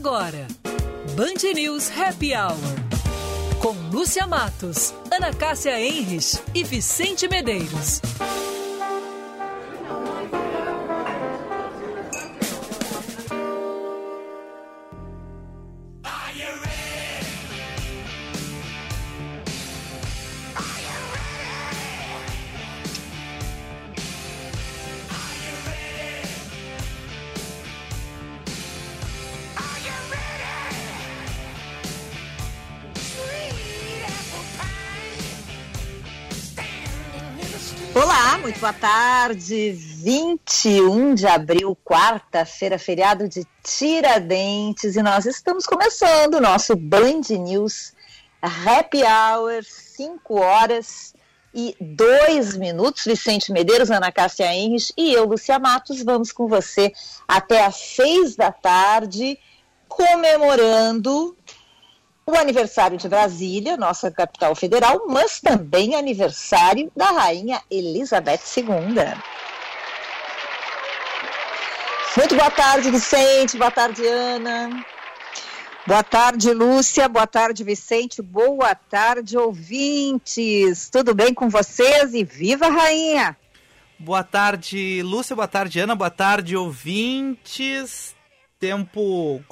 agora, Band News Happy Hour. Com Lúcia Matos, Ana Cássia Enres e Vicente Medeiros. Tarde. 21 de abril, quarta-feira, feriado de Tiradentes, e nós estamos começando o nosso Band News Happy Hour, 5 horas e 2 minutos. Vicente Medeiros, Ana Cássia Henrich e eu, Lucia Matos, vamos com você até às 6 da tarde, comemorando o aniversário de Brasília, nossa capital federal, mas também aniversário da Rainha Elizabeth II. Muito boa tarde, Vicente. Boa tarde, Ana. Boa tarde, Lúcia. Boa tarde, Vicente. Boa tarde, ouvintes. Tudo bem com vocês? E viva a rainha! Boa tarde, Lúcia. Boa tarde, Ana. Boa tarde, ouvintes tempo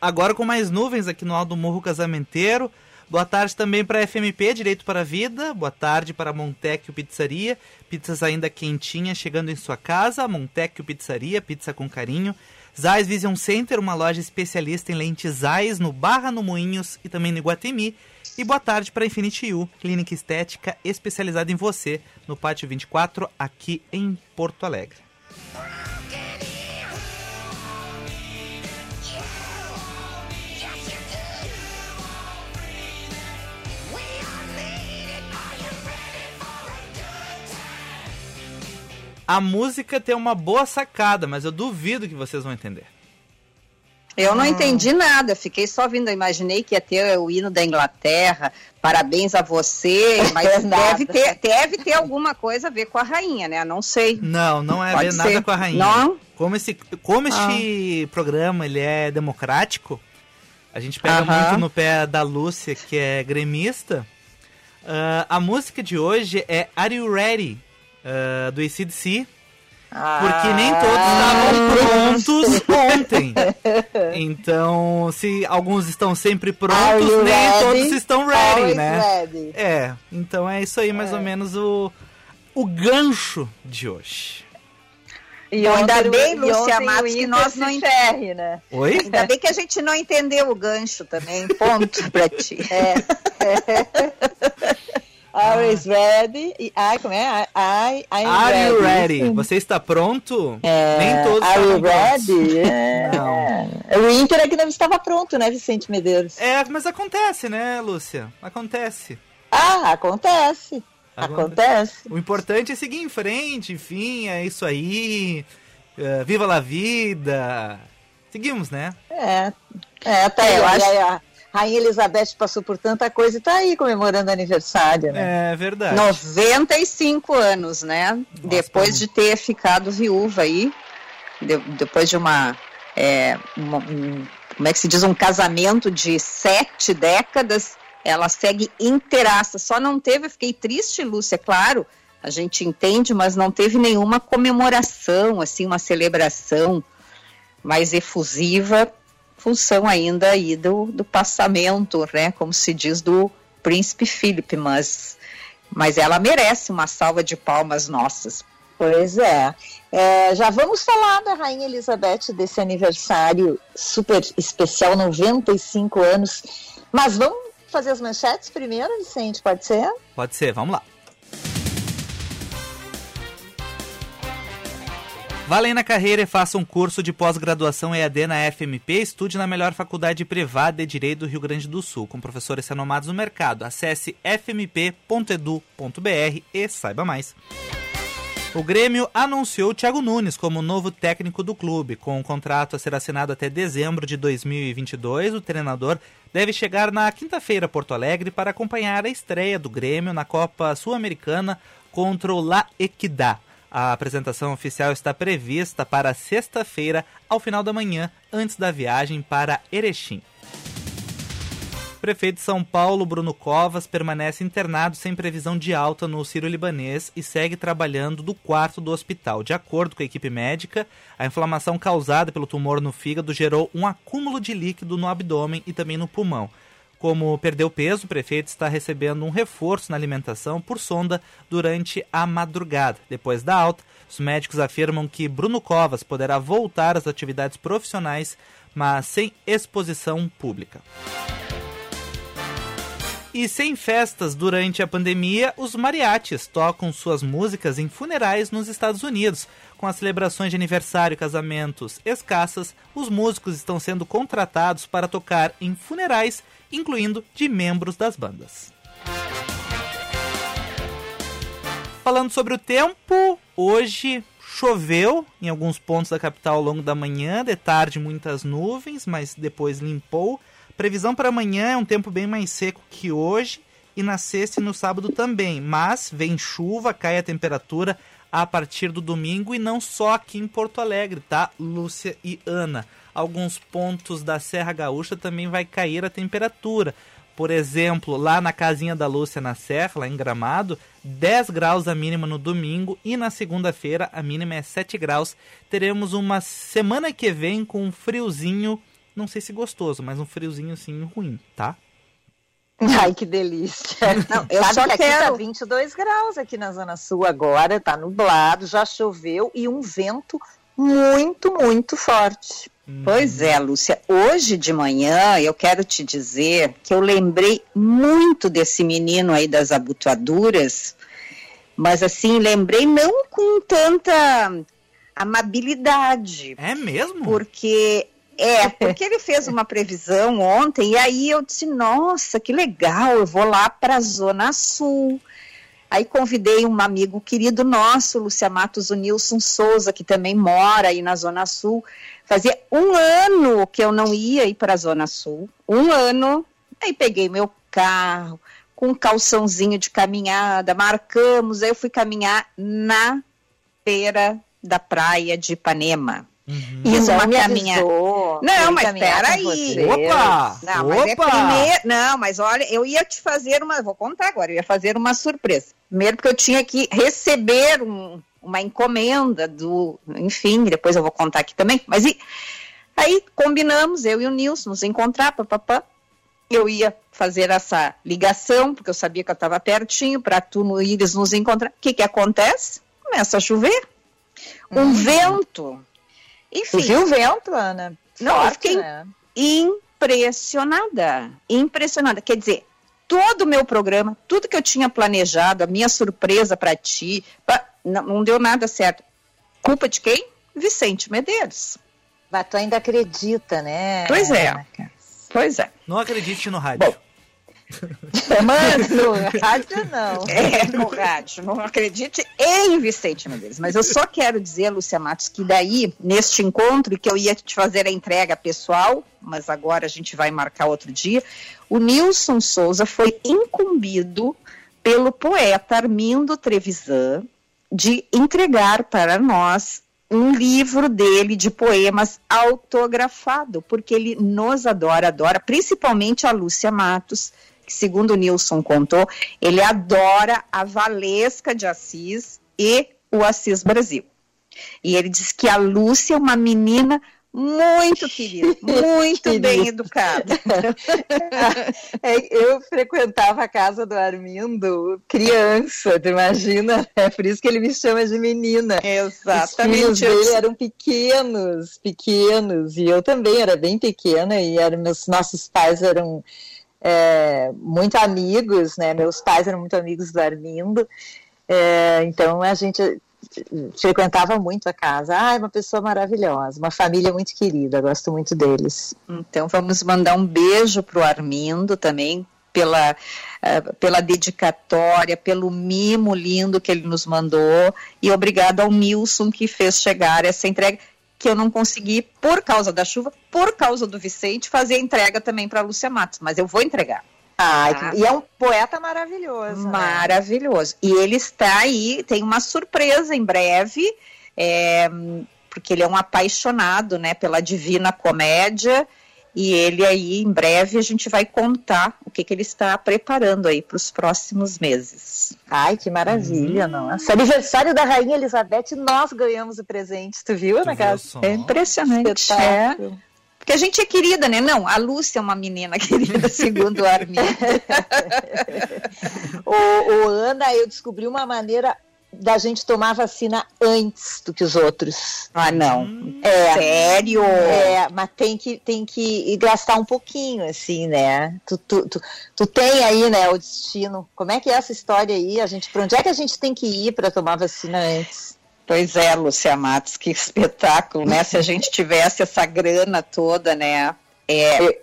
agora com mais nuvens aqui no Alto Morro Casamenteiro. Boa tarde também para FMP Direito para a Vida. Boa tarde para Montecchio Pizzaria. Pizzas ainda quentinhas chegando em sua casa. Montecchio Pizzaria, pizza com carinho. Zeiss Vision Center, uma loja especialista em lentes Zeiss no Barra, no Moinhos e também no Iguatemi. E boa tarde para Infinity U, clínica estética especializada em você, no Pátio 24, aqui em Porto Alegre. A música tem uma boa sacada, mas eu duvido que vocês vão entender. Eu não hum. entendi nada, fiquei só vindo, eu imaginei que ia ter o hino da Inglaterra, parabéns a você, mas deve, ter, deve ter alguma coisa a ver com a rainha, né? Não sei. Não, não é a ver ser. nada com a rainha. Não? Como esse, como este ah. programa ele é democrático, a gente pega -huh. muito no pé da Lúcia, que é gremista. Uh, a música de hoje é Are You Ready? Uh, do ACDC. Ah, porque nem todos estavam prontos ontem. Então, se alguns estão sempre prontos, nem ready? todos estão ready, Always né? Ready. É, então é isso aí mais é. ou menos o, o gancho de hoje. E ainda bem, Lúcia Matos, que nós não enterre, né? Oi? Ainda bem que a gente não entendeu o gancho também. Ponto pra ti. É. Always ready. E, ai, como é? I, I'm Are ready. you ready? Você está pronto? É, Nem todos Are you ready? É. Não. O Inter aqui não estava pronto, né, Vicente Medeiros? É, mas acontece, né, Lúcia? Acontece. Ah, acontece. Acontece. O importante é seguir em frente, enfim, é isso aí. Uh, viva la vida. Seguimos, né? É. É, tá, eu acho. Rainha Elizabeth passou por tanta coisa e está aí comemorando aniversário, né? É verdade. 95 anos, né? Nossa, depois de ter ficado viúva aí, de, depois de uma, é, uma um, como é que se diz, um casamento de sete décadas, ela segue inteiraça. Só não teve, fiquei triste, Lúcia, é claro, a gente entende, mas não teve nenhuma comemoração, assim, uma celebração mais efusiva função ainda aí do, do passamento, né, como se diz, do príncipe Felipe, mas, mas ela merece uma salva de palmas nossas. Pois é. é. Já vamos falar da Rainha Elizabeth, desse aniversário super especial, 95 anos. Mas vamos fazer as manchetes primeiro, Vicente, pode ser? Pode ser, vamos lá. Valem na carreira e faça um curso de pós-graduação EAD na FMP. Estude na melhor faculdade privada de Direito do Rio Grande do Sul, com professores renomados no mercado. Acesse fmp.edu.br e saiba mais. O Grêmio anunciou Thiago Nunes como novo técnico do clube. Com o um contrato a ser assinado até dezembro de 2022, o treinador deve chegar na quinta-feira a Porto Alegre para acompanhar a estreia do Grêmio na Copa Sul-Americana contra o La Equidad. A apresentação oficial está prevista para sexta-feira, ao final da manhã, antes da viagem para Erechim. Prefeito de São Paulo, Bruno Covas, permanece internado sem previsão de alta no Sírio-Libanês e segue trabalhando do quarto do hospital. De acordo com a equipe médica, a inflamação causada pelo tumor no fígado gerou um acúmulo de líquido no abdômen e também no pulmão. Como perdeu peso, o prefeito está recebendo um reforço na alimentação por sonda durante a madrugada. Depois da alta, os médicos afirmam que Bruno Covas poderá voltar às atividades profissionais, mas sem exposição pública. E sem festas durante a pandemia, os mariachis tocam suas músicas em funerais nos Estados Unidos. Com as celebrações de aniversário e casamentos escassas, os músicos estão sendo contratados para tocar em funerais, incluindo de membros das bandas. Falando sobre o tempo, hoje choveu em alguns pontos da capital ao longo da manhã, de tarde muitas nuvens, mas depois limpou. Previsão para amanhã é um tempo bem mais seco que hoje e na sexta e no sábado também, mas vem chuva, cai a temperatura a partir do domingo e não só aqui em Porto Alegre, tá? Lúcia e Ana. Alguns pontos da Serra Gaúcha também vai cair a temperatura. Por exemplo, lá na casinha da Lúcia na Serra, lá em Gramado, 10 graus a mínima no domingo e na segunda-feira a mínima é 7 graus. Teremos uma semana que vem com um friozinho não sei se gostoso, mas um friozinho assim ruim, tá? Ai, que delícia. Não, eu Sabe só que quero... aqui tá 22 graus aqui na Zona Sul agora, tá nublado, já choveu e um vento muito, muito forte. Hum. Pois é, Lúcia. Hoje de manhã eu quero te dizer que eu lembrei muito desse menino aí das abotoaduras, mas assim, lembrei não com tanta amabilidade. É mesmo? Porque é, porque ele fez uma previsão ontem e aí eu disse, nossa, que legal, eu vou lá para a Zona Sul. Aí convidei um amigo querido nosso, Lúcia Matos, o Nilson Souza, que também mora aí na Zona Sul. Fazia um ano que eu não ia ir para a Zona Sul, um ano. Aí peguei meu carro, com um calçãozinho de caminhada, marcamos, aí eu fui caminhar na beira da praia de Ipanema. Uhum. Isso é uma caminhada. Não, mas peraí. Opa! Não, mas é Opa! é primeiro. Não, mas olha, eu ia te fazer uma. Vou contar agora, eu ia fazer uma surpresa. Primeiro, porque eu tinha que receber um, uma encomenda do. Enfim, depois eu vou contar aqui também. Mas e, aí combinamos, eu e o Nilson, nos encontrar, papapá. Eu ia fazer essa ligação, porque eu sabia que eu estava pertinho, para tu no Íris nos encontrar. O que, que acontece? Começa a chover. Um hum. vento enfim. viu o vento, Ana? Não, Forte, eu fiquei né? impressionada. Impressionada. Quer dizer, todo o meu programa, tudo que eu tinha planejado, a minha surpresa para ti, pra, não, não, deu nada certo. Culpa de quem? Vicente Medeiros. Mas tu ainda acredita, né? Pois é. Pois é. Não acredite no rádio. Bom, mas no rádio não. É, no rádio. Não acredite em Vicente Medeiros. Mas eu só quero dizer, Lúcia Matos, que daí, neste encontro, que eu ia te fazer a entrega pessoal, mas agora a gente vai marcar outro dia, o Nilson Souza foi incumbido pelo poeta Armindo Trevisan de entregar para nós um livro dele de poemas autografado, porque ele nos adora, adora, principalmente a Lúcia Matos, que segundo o Nilson contou, ele adora a Valesca de Assis e o Assis Brasil. E ele diz que a Lúcia é uma menina muito querida, muito bem educada. É, eu frequentava a casa do Armindo criança, tu imagina? É por isso que ele me chama de menina. Exatamente. Os filhos dele eram pequenos, pequenos, e eu também era bem pequena, e eram, meus, nossos pais eram é, muito amigos, né? Meus pais eram muito amigos do Armindo, é, então a gente frequentava muito a casa. Ah, é uma pessoa maravilhosa, uma família muito querida, gosto muito deles. Então vamos mandar um beijo para o Armindo também, pela, uh, pela dedicatória, pelo mimo lindo que ele nos mandou, e obrigado ao Nilson que fez chegar essa entrega que eu não consegui, por causa da chuva, por causa do Vicente, fazer a entrega também para a Lúcia Matos, mas eu vou entregar. Ah, tá? e é um poeta maravilhoso. Né? Maravilhoso. Né? E ele está aí, tem uma surpresa em breve, é, porque ele é um apaixonado né, pela Divina Comédia. E ele aí, em breve, a gente vai contar o que, que ele está preparando aí para os próximos meses. Ai, que maravilha, não? Nossa. Aniversário da Rainha Elizabeth, nós ganhamos o presente, tu viu, Ana Casa? É impressionante. É. Porque a gente é querida, né? Não, a Lúcia é uma menina querida, segundo o Armin. ô, ô, Ana, eu descobri uma maneira da gente tomar vacina antes do que os outros. Ah, não. Hum, é, Sério? É, mas tem que, tem que gastar um pouquinho, assim, né? Tu, tu, tu, tu, tem aí, né, o destino. Como é que é essa história aí? A gente, pra onde é que a gente tem que ir para tomar vacina antes? Pois é, Lúcia Matos, que espetáculo, né? Se a gente tivesse essa grana toda, né? É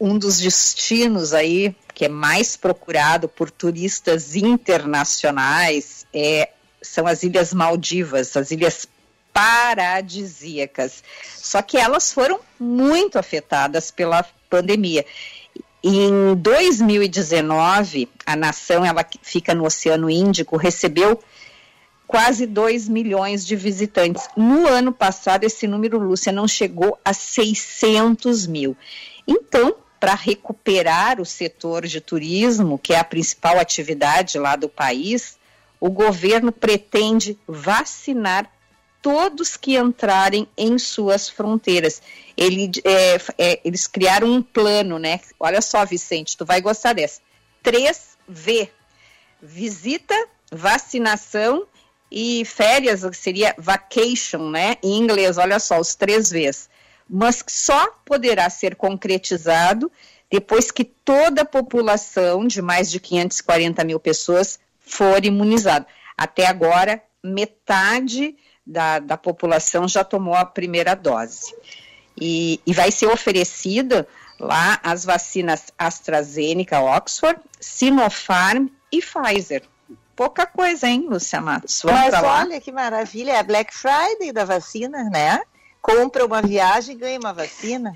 um dos destinos aí que é mais procurado por turistas internacionais é são as Ilhas Maldivas, as ilhas paradisíacas. Só que elas foram muito afetadas pela pandemia. Em 2019, a nação, ela fica no Oceano Índico, recebeu quase 2 milhões de visitantes. No ano passado, esse número, Lúcia, não chegou a 600 mil. Então, para recuperar o setor de turismo, que é a principal atividade lá do país, o governo pretende vacinar todos que entrarem em suas fronteiras. Ele, é, é, eles criaram um plano, né? Olha só, Vicente, tu vai gostar dessa. 3V: visita, vacinação e férias, seria vacation, né? Em inglês, olha só, os três Vs. Mas só poderá ser concretizado depois que toda a população de mais de 540 mil pessoas for imunizado. Até agora, metade da, da população já tomou a primeira dose. E, e vai ser oferecida lá as vacinas AstraZeneca, Oxford, Sinopharm e Pfizer. Pouca coisa, hein, Lúcia Matos? Vamos Mas olha que maravilha, é a Black Friday da vacina, né? Compra uma viagem e ganha uma vacina.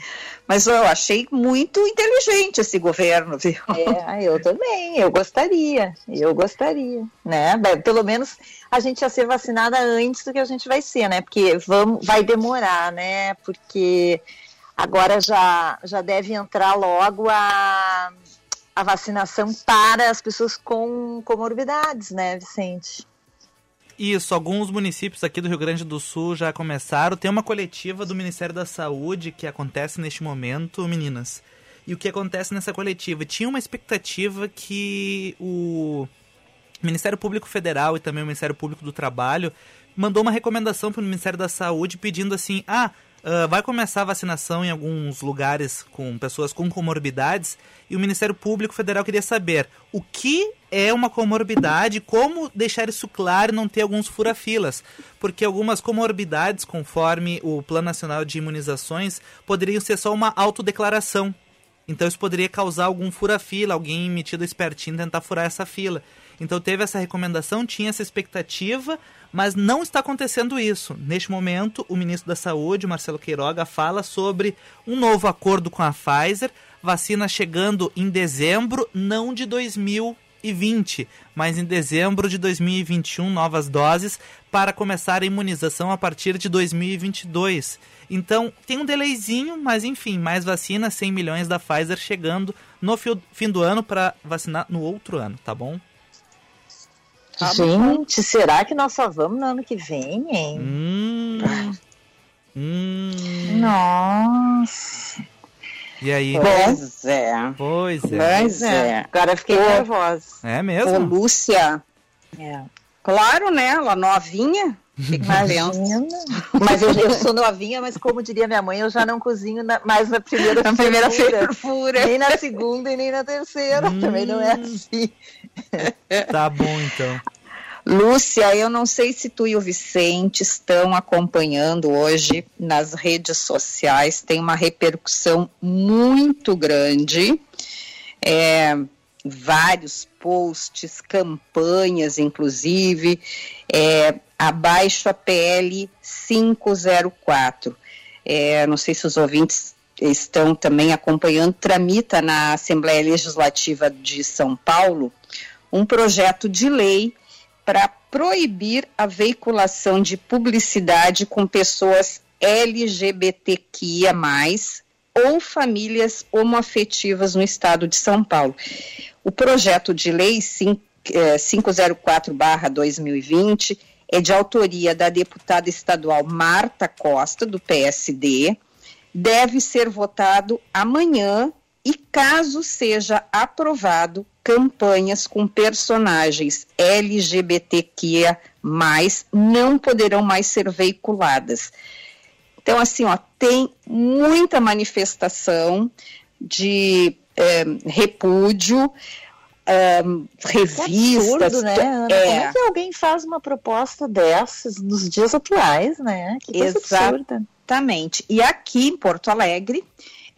Mas eu achei muito inteligente esse governo, viu? É, eu também, eu gostaria, eu gostaria, né? Pelo menos a gente ia ser vacinada antes do que a gente vai ser, né? Porque vamos, vai demorar, né? Porque agora já, já deve entrar logo a, a vacinação para as pessoas com comorbidades, né, Vicente? Isso, alguns municípios aqui do Rio Grande do Sul já começaram. Tem uma coletiva do Ministério da Saúde que acontece neste momento, meninas. E o que acontece nessa coletiva? Tinha uma expectativa que o Ministério Público Federal e também o Ministério Público do Trabalho mandou uma recomendação para o Ministério da Saúde pedindo assim: ah, Uh, vai começar a vacinação em alguns lugares com pessoas com comorbidades e o Ministério Público Federal queria saber o que é uma comorbidade, como deixar isso claro e não ter alguns furafilas, porque algumas comorbidades, conforme o Plano Nacional de Imunizações, poderiam ser só uma autodeclaração. Então isso poderia causar algum fura-fila, alguém metido espertinho tentar furar essa fila. Então teve essa recomendação, tinha essa expectativa, mas não está acontecendo isso. Neste momento, o ministro da Saúde, Marcelo Queiroga, fala sobre um novo acordo com a Pfizer, vacina chegando em dezembro, não de 2020, mas em dezembro de 2021, novas doses para começar a imunização a partir de 2022. Então, tem um delayzinho, mas enfim, mais vacina, 100 milhões da Pfizer chegando no fim do ano para vacinar no outro ano, tá bom? Tá Gente, bom. será que nós só vamos no ano que vem, hein? Hum. hum. Nossa. E aí? Pois é. Pois é. Pois é. Agora fiquei Ô, nervosa. É mesmo? Ô, Lúcia. É. Claro, né? Ela novinha. Imagina. Mas eu, eu, sou novinha, mas como diria minha mãe, eu já não cozinho na, mais na primeira, na primeira fervura. Nem na segunda e nem na terceira. Hum. Também não é assim. Tá bom, então. Lúcia, eu não sei se tu e o Vicente estão acompanhando hoje nas redes sociais, tem uma repercussão muito grande. É, vários posts, campanhas, inclusive, é, abaixo a PL 504. É, não sei se os ouvintes estão também acompanhando, tramita na Assembleia Legislativa de São Paulo um projeto de lei para proibir a veiculação de publicidade com pessoas LGBTQIA+, ou famílias homoafetivas no estado de São Paulo. O projeto de lei 504-2020 é de autoria da deputada estadual Marta Costa, do PSD, deve ser votado amanhã e, caso seja aprovado, campanhas com personagens LGBTQIA+, não poderão mais ser veiculadas. Então, assim, ó, tem muita manifestação de é, repúdio, é, revistas. absurdo, né, Ana? É. Como é que alguém faz uma proposta dessas nos dias atuais, né? Que coisa absurda. Exatamente. E aqui em Porto Alegre,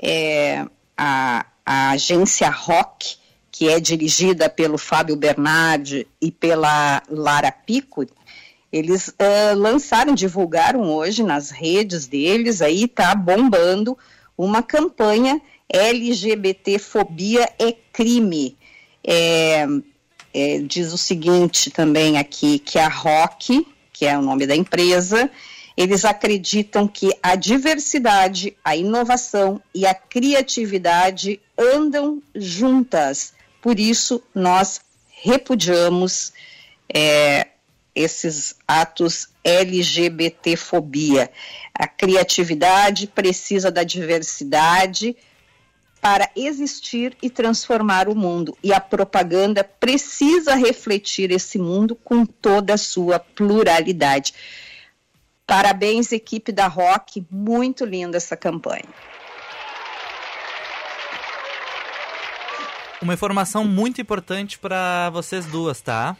é, a, a agência Rock, que é dirigida pelo Fábio Bernardi e pela Lara Pico, eles uh, lançaram, divulgaram hoje nas redes deles, aí tá bombando uma campanha LGBT fobia é crime. É, é, diz o seguinte também aqui que a Rock, que é o nome da empresa, eles acreditam que a diversidade, a inovação e a criatividade andam juntas. Por isso, nós repudiamos é, esses atos LGBTfobia. A criatividade precisa da diversidade para existir e transformar o mundo. E a propaganda precisa refletir esse mundo com toda a sua pluralidade. Parabéns, equipe da Rock, muito linda essa campanha. Uma informação muito importante para vocês duas, tá?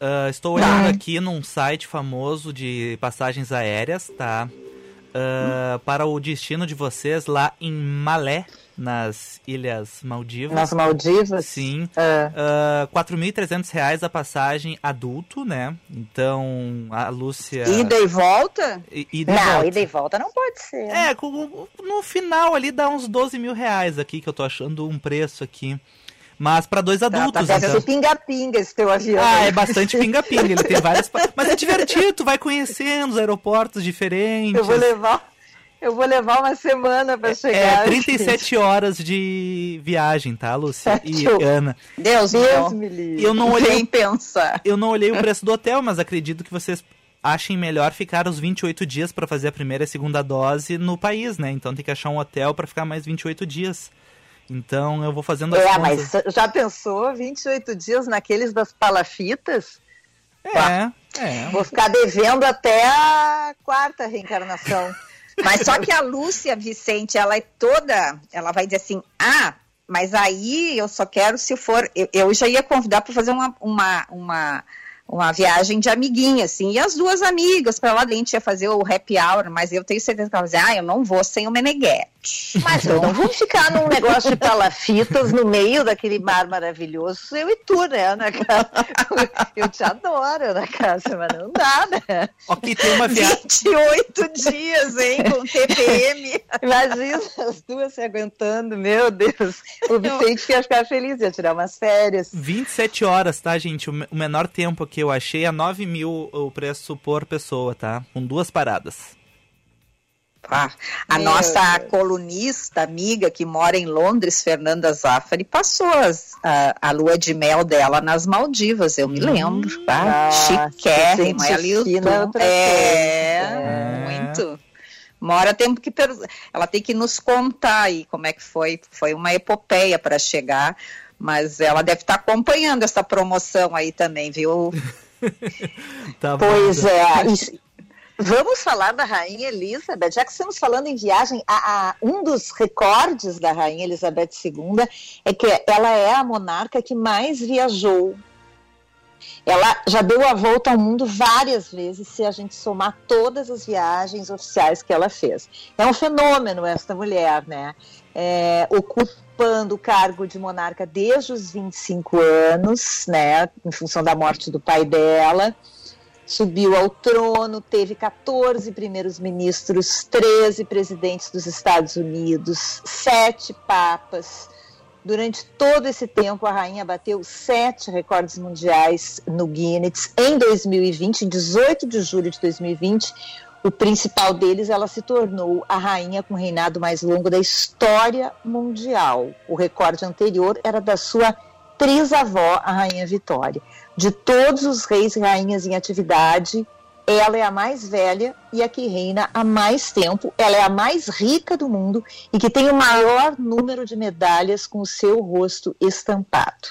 Uh, estou olhando aqui num site famoso de passagens aéreas, tá? Uh, para o destino de vocês lá em Malé, nas Ilhas Maldivas. Nas Maldivas? Sim. Uh, uh, 4.300 reais a passagem adulto, né? Então, a Lúcia... Ida e volta? ida não, volta. ida e volta não pode ser. É, no final ali dá uns 12 mil reais aqui, que eu tô achando um preço aqui. Mas para dois adultos. Tá, tá então. pinga-pinga esse teu avião. Ah, é bastante pinga-pinga. Ele tem várias. Mas é divertido, tu vai conhecendo os aeroportos diferentes. Eu vou levar. Eu vou levar uma semana para é, chegar. É 37 horas de viagem, tá, Lúcia e Ana? Deus, Deus me livre. Eu não olhei, Nem pensar. Eu não olhei o preço do hotel, mas acredito que vocês achem melhor ficar os 28 dias para fazer a primeira e a segunda dose no país, né? Então tem que achar um hotel para ficar mais 28 dias. Então eu vou fazendo as É, contas. mas já pensou 28 dias naqueles das palafitas? É, é. Vou ficar devendo até a quarta reencarnação. mas só que a Lúcia Vicente, ela é toda, ela vai dizer assim, ah, mas aí eu só quero se for, eu, eu já ia convidar para fazer uma, uma, uma uma viagem de amiguinha, assim, e as duas amigas para lá, a gente ia fazer o happy hour, mas eu tenho certeza que ela vai dizer, ah, eu não vou sem o Meneghete. Mas então, não vamos ficar num negócio de palafitas no meio daquele mar maravilhoso, eu e tu, né, Ana Eu te adoro, Ana Cássia, mas não dá, né? Ok, tem uma viagem... 28 dias, hein, com TPM. Imagina as duas se aguentando, meu Deus. O Vicente ia ficar feliz, ia tirar umas férias. 27 horas, tá, gente? O menor tempo aqui que eu achei a 9 mil o preço por pessoa, tá? Com duas paradas. Ah, a Meu nossa Deus. colunista amiga que mora em Londres, Fernanda Zaffari, passou as, a, a, lua de mel dela nas Maldivas, eu me hum, lembro. Ah, chiquérrima, ela é, é, é, muito. Mora tempo que ela tem que nos contar aí como é que foi. Foi uma epopeia para chegar mas ela deve estar tá acompanhando essa promoção aí também, viu? tá pois bom. é. Vamos falar da Rainha Elizabeth, já que estamos falando em viagem, a, a, um dos recordes da Rainha Elizabeth II é que ela é a monarca que mais viajou. Ela já deu a volta ao mundo várias vezes, se a gente somar todas as viagens oficiais que ela fez. É um fenômeno esta mulher, né? É, ocupa ocupando o cargo de monarca desde os 25 anos, né, em função da morte do pai dela. subiu ao trono, teve 14 primeiros ministros, 13 presidentes dos Estados Unidos, sete papas. Durante todo esse tempo, a rainha bateu sete recordes mundiais no Guinness. Em 2020, em 18 de julho de 2020, o principal deles, ela se tornou a rainha com o reinado mais longo da história mundial. O recorde anterior era da sua trisavó, a rainha Vitória. De todos os reis e rainhas em atividade, ela é a mais velha e a que reina há mais tempo. Ela é a mais rica do mundo e que tem o maior número de medalhas com o seu rosto estampado.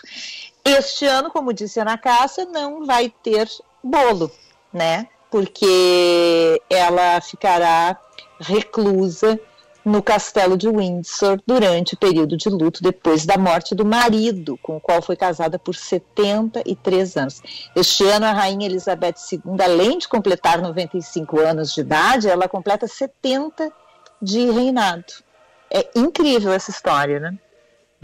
Este ano, como disse a Ana Cássia, não vai ter bolo, né? Porque ela ficará reclusa no castelo de Windsor durante o período de luto depois da morte do marido, com o qual foi casada por 73 anos. Este ano, a rainha Elizabeth II, além de completar 95 anos de idade, ela completa 70 de reinado. É incrível essa história, né?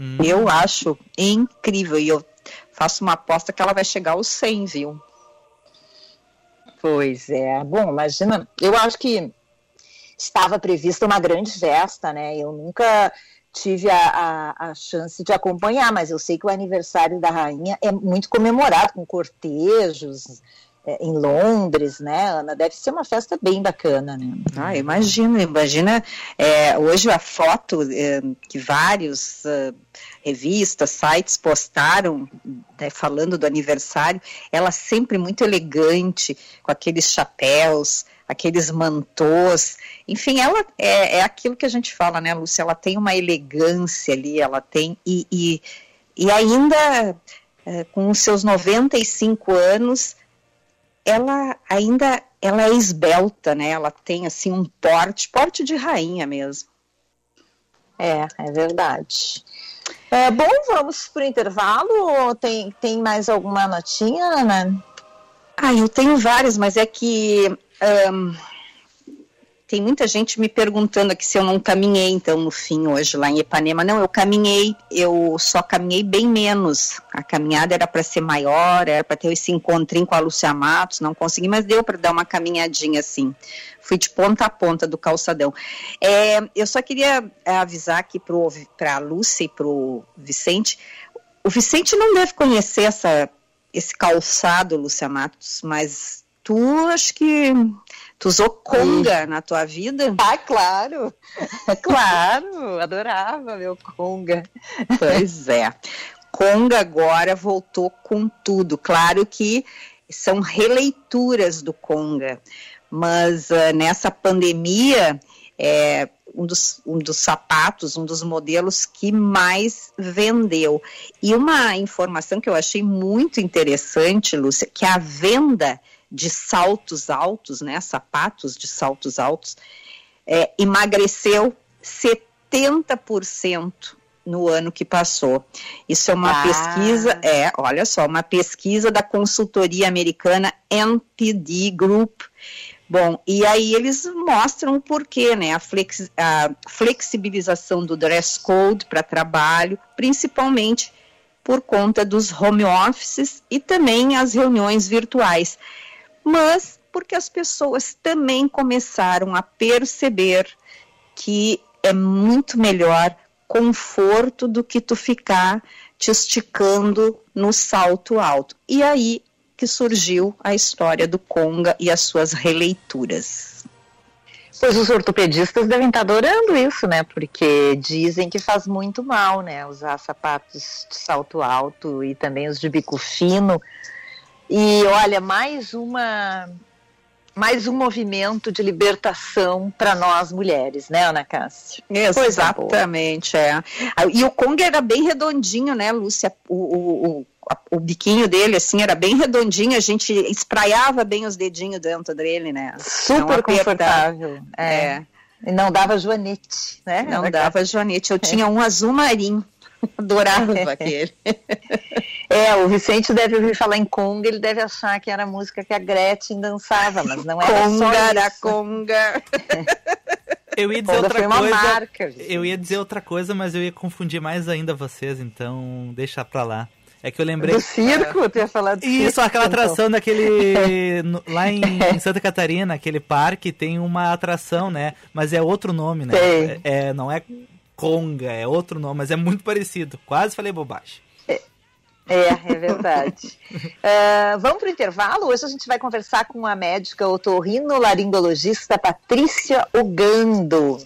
Hum. Eu acho incrível e eu faço uma aposta que ela vai chegar aos 100, viu? Pois é. Bom, imagina, eu acho que estava prevista uma grande festa, né? Eu nunca tive a, a, a, chance de acompanhar, mas eu sei que o aniversário da rainha é muito comemorado, com cortejos em Londres, né, Ana? Deve ser uma festa bem bacana, né? Ah, imagina, imagina é, hoje a foto é, que vários uh, revistas, sites postaram né, falando do aniversário, ela sempre muito elegante, com aqueles chapéus, aqueles mantôs, enfim, ela é, é, aquilo que a gente fala, né, Lúcia? Ela tem uma elegância ali, ela tem, e, e, e ainda é, com os seus 95 anos, ela ainda ela é esbelta, né? Ela tem assim um porte, porte de rainha mesmo. É, é verdade. É, bom, vamos para o intervalo. Tem, tem mais alguma notinha, Ana? Ah, eu tenho várias, mas é que um, tem muita gente me perguntando aqui se eu não caminhei, então, no fim, hoje, lá em Ipanema. Não, eu caminhei, eu só caminhei bem menos. A caminhada era para ser maior, era para ter esse encontrinho com a Lúcia Matos, não consegui, mas deu para dar uma caminhadinha assim. Fui de ponta a ponta do calçadão. É, eu só queria avisar aqui para a Lúcia e para o Vicente. O Vicente não deve conhecer essa, esse calçado, Lúcia Matos, mas tu acho que tu usou conga na tua vida? Ah, claro, claro, adorava meu conga. Pois é, conga agora voltou com tudo. Claro que são releituras do conga, mas uh, nessa pandemia é um dos, um dos sapatos, um dos modelos que mais vendeu. E uma informação que eu achei muito interessante, Lúcia, que a venda de saltos altos, né, sapatos de saltos altos, é, emagreceu 70% no ano que passou. Isso é uma ah. pesquisa, é, olha só, uma pesquisa da consultoria americana NPD Group. Bom, e aí eles mostram o porquê, né? A, flex, a flexibilização do dress code para trabalho, principalmente por conta dos home offices e também as reuniões virtuais mas porque as pessoas também começaram a perceber que é muito melhor conforto do que tu ficar te esticando no salto alto. E aí que surgiu a história do Conga e as suas releituras. Pois os ortopedistas devem estar adorando isso, né? Porque dizem que faz muito mal, né? Usar sapatos de salto alto e também os de bico fino e olha, mais uma mais um movimento de libertação para nós mulheres, né, Ana Cássia? Exatamente, é. E o Kong era bem redondinho, né, Lúcia? O, o, o, o, biquinho dele, assim, era bem redondinho, a gente espraiava bem os dedinhos dentro dele, né? Super confortável. É. é. E não dava joanete, né? Não dava joanete. Eu é. tinha um azul marinho. Adorava aquele. É, o Vicente deve ouvir falar em conga, ele deve achar que era a música que a Gretchen dançava, mas não era conga, só era conga. Eu ia dizer outra coisa. Marca, eu ia dizer outra coisa, mas eu ia confundir mais ainda vocês, então deixa pra lá. É que eu lembrei. Do circo, tu ia falar do Isso, circo, aquela então. atração daquele. no- lá em, em Santa Catarina, aquele parque, tem uma atração, né? Mas é outro nome, né? Tem. É, não é Conga, é outro nome, mas é muito parecido. Quase falei bobagem. É, é verdade. Ah, vamos para o intervalo? Hoje a gente vai conversar com a médica otorrinolaringologista Patrícia Ogando.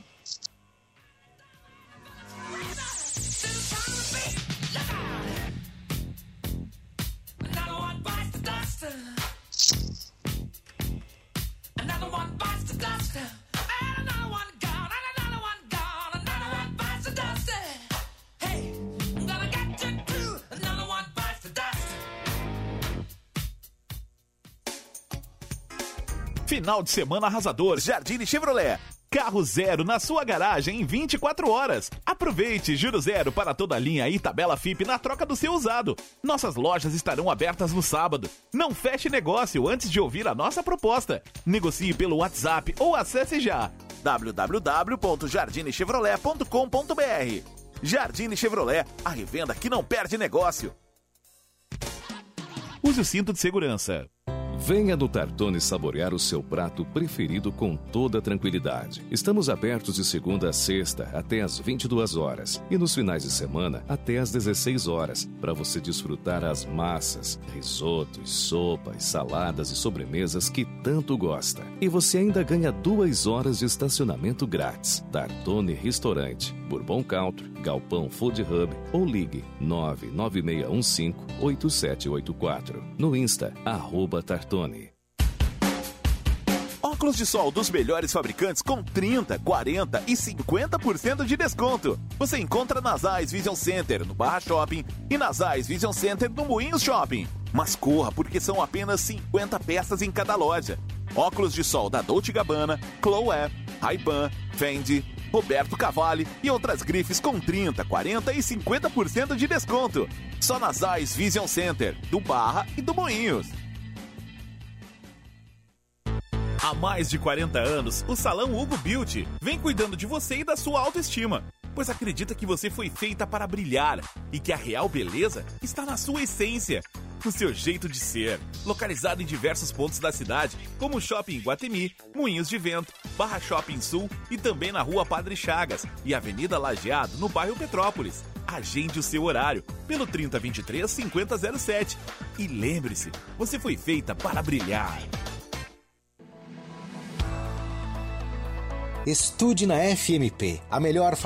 Final de semana arrasador Jardine Chevrolet. Carro zero na sua garagem em 24 horas. Aproveite juro zero para toda a linha e tabela FIP na troca do seu usado. Nossas lojas estarão abertas no sábado. Não feche negócio antes de ouvir a nossa proposta. Negocie pelo WhatsApp ou acesse já www.jardinechevrolet.com.br. Jardine Chevrolet, a revenda que não perde negócio. Use o cinto de segurança. Venha no Tartone saborear o seu prato preferido com toda tranquilidade. Estamos abertos de segunda a sexta até às 22 horas e nos finais de semana até às 16 horas para você desfrutar as massas, risotos, sopas, saladas e sobremesas que tanto gosta. E você ainda ganha duas horas de estacionamento grátis. Tartone Restaurante, Bourbon Country, Galpão Food Hub ou ligue 996158784. No Insta, arroba Tartone. Óculos de sol dos melhores fabricantes com 30, 40 e 50% de desconto. Você encontra nas Eyes Vision Center, no Barra Shopping, e nas Eyes Vision Center, no Moinhos Shopping. Mas corra, porque são apenas 50 peças em cada loja. Óculos de sol da Dolce Gabbana, Chloé, Ray-Ban, Fendi, Roberto Cavalli e outras grifes com 30, 40 e 50% de desconto. Só nas Eyes Vision Center, do Barra e do Moinhos. Há mais de 40 anos, o Salão Hugo Beauty vem cuidando de você e da sua autoestima, pois acredita que você foi feita para brilhar e que a real beleza está na sua essência, no seu jeito de ser. Localizado em diversos pontos da cidade, como o Shopping Guatemi, Moinhos de Vento, Barra Shopping Sul e também na Rua Padre Chagas e Avenida Lajeado, no bairro Petrópolis. Agende o seu horário pelo 3023 5007 e lembre-se, você foi feita para brilhar. Estude na FMP, a melhor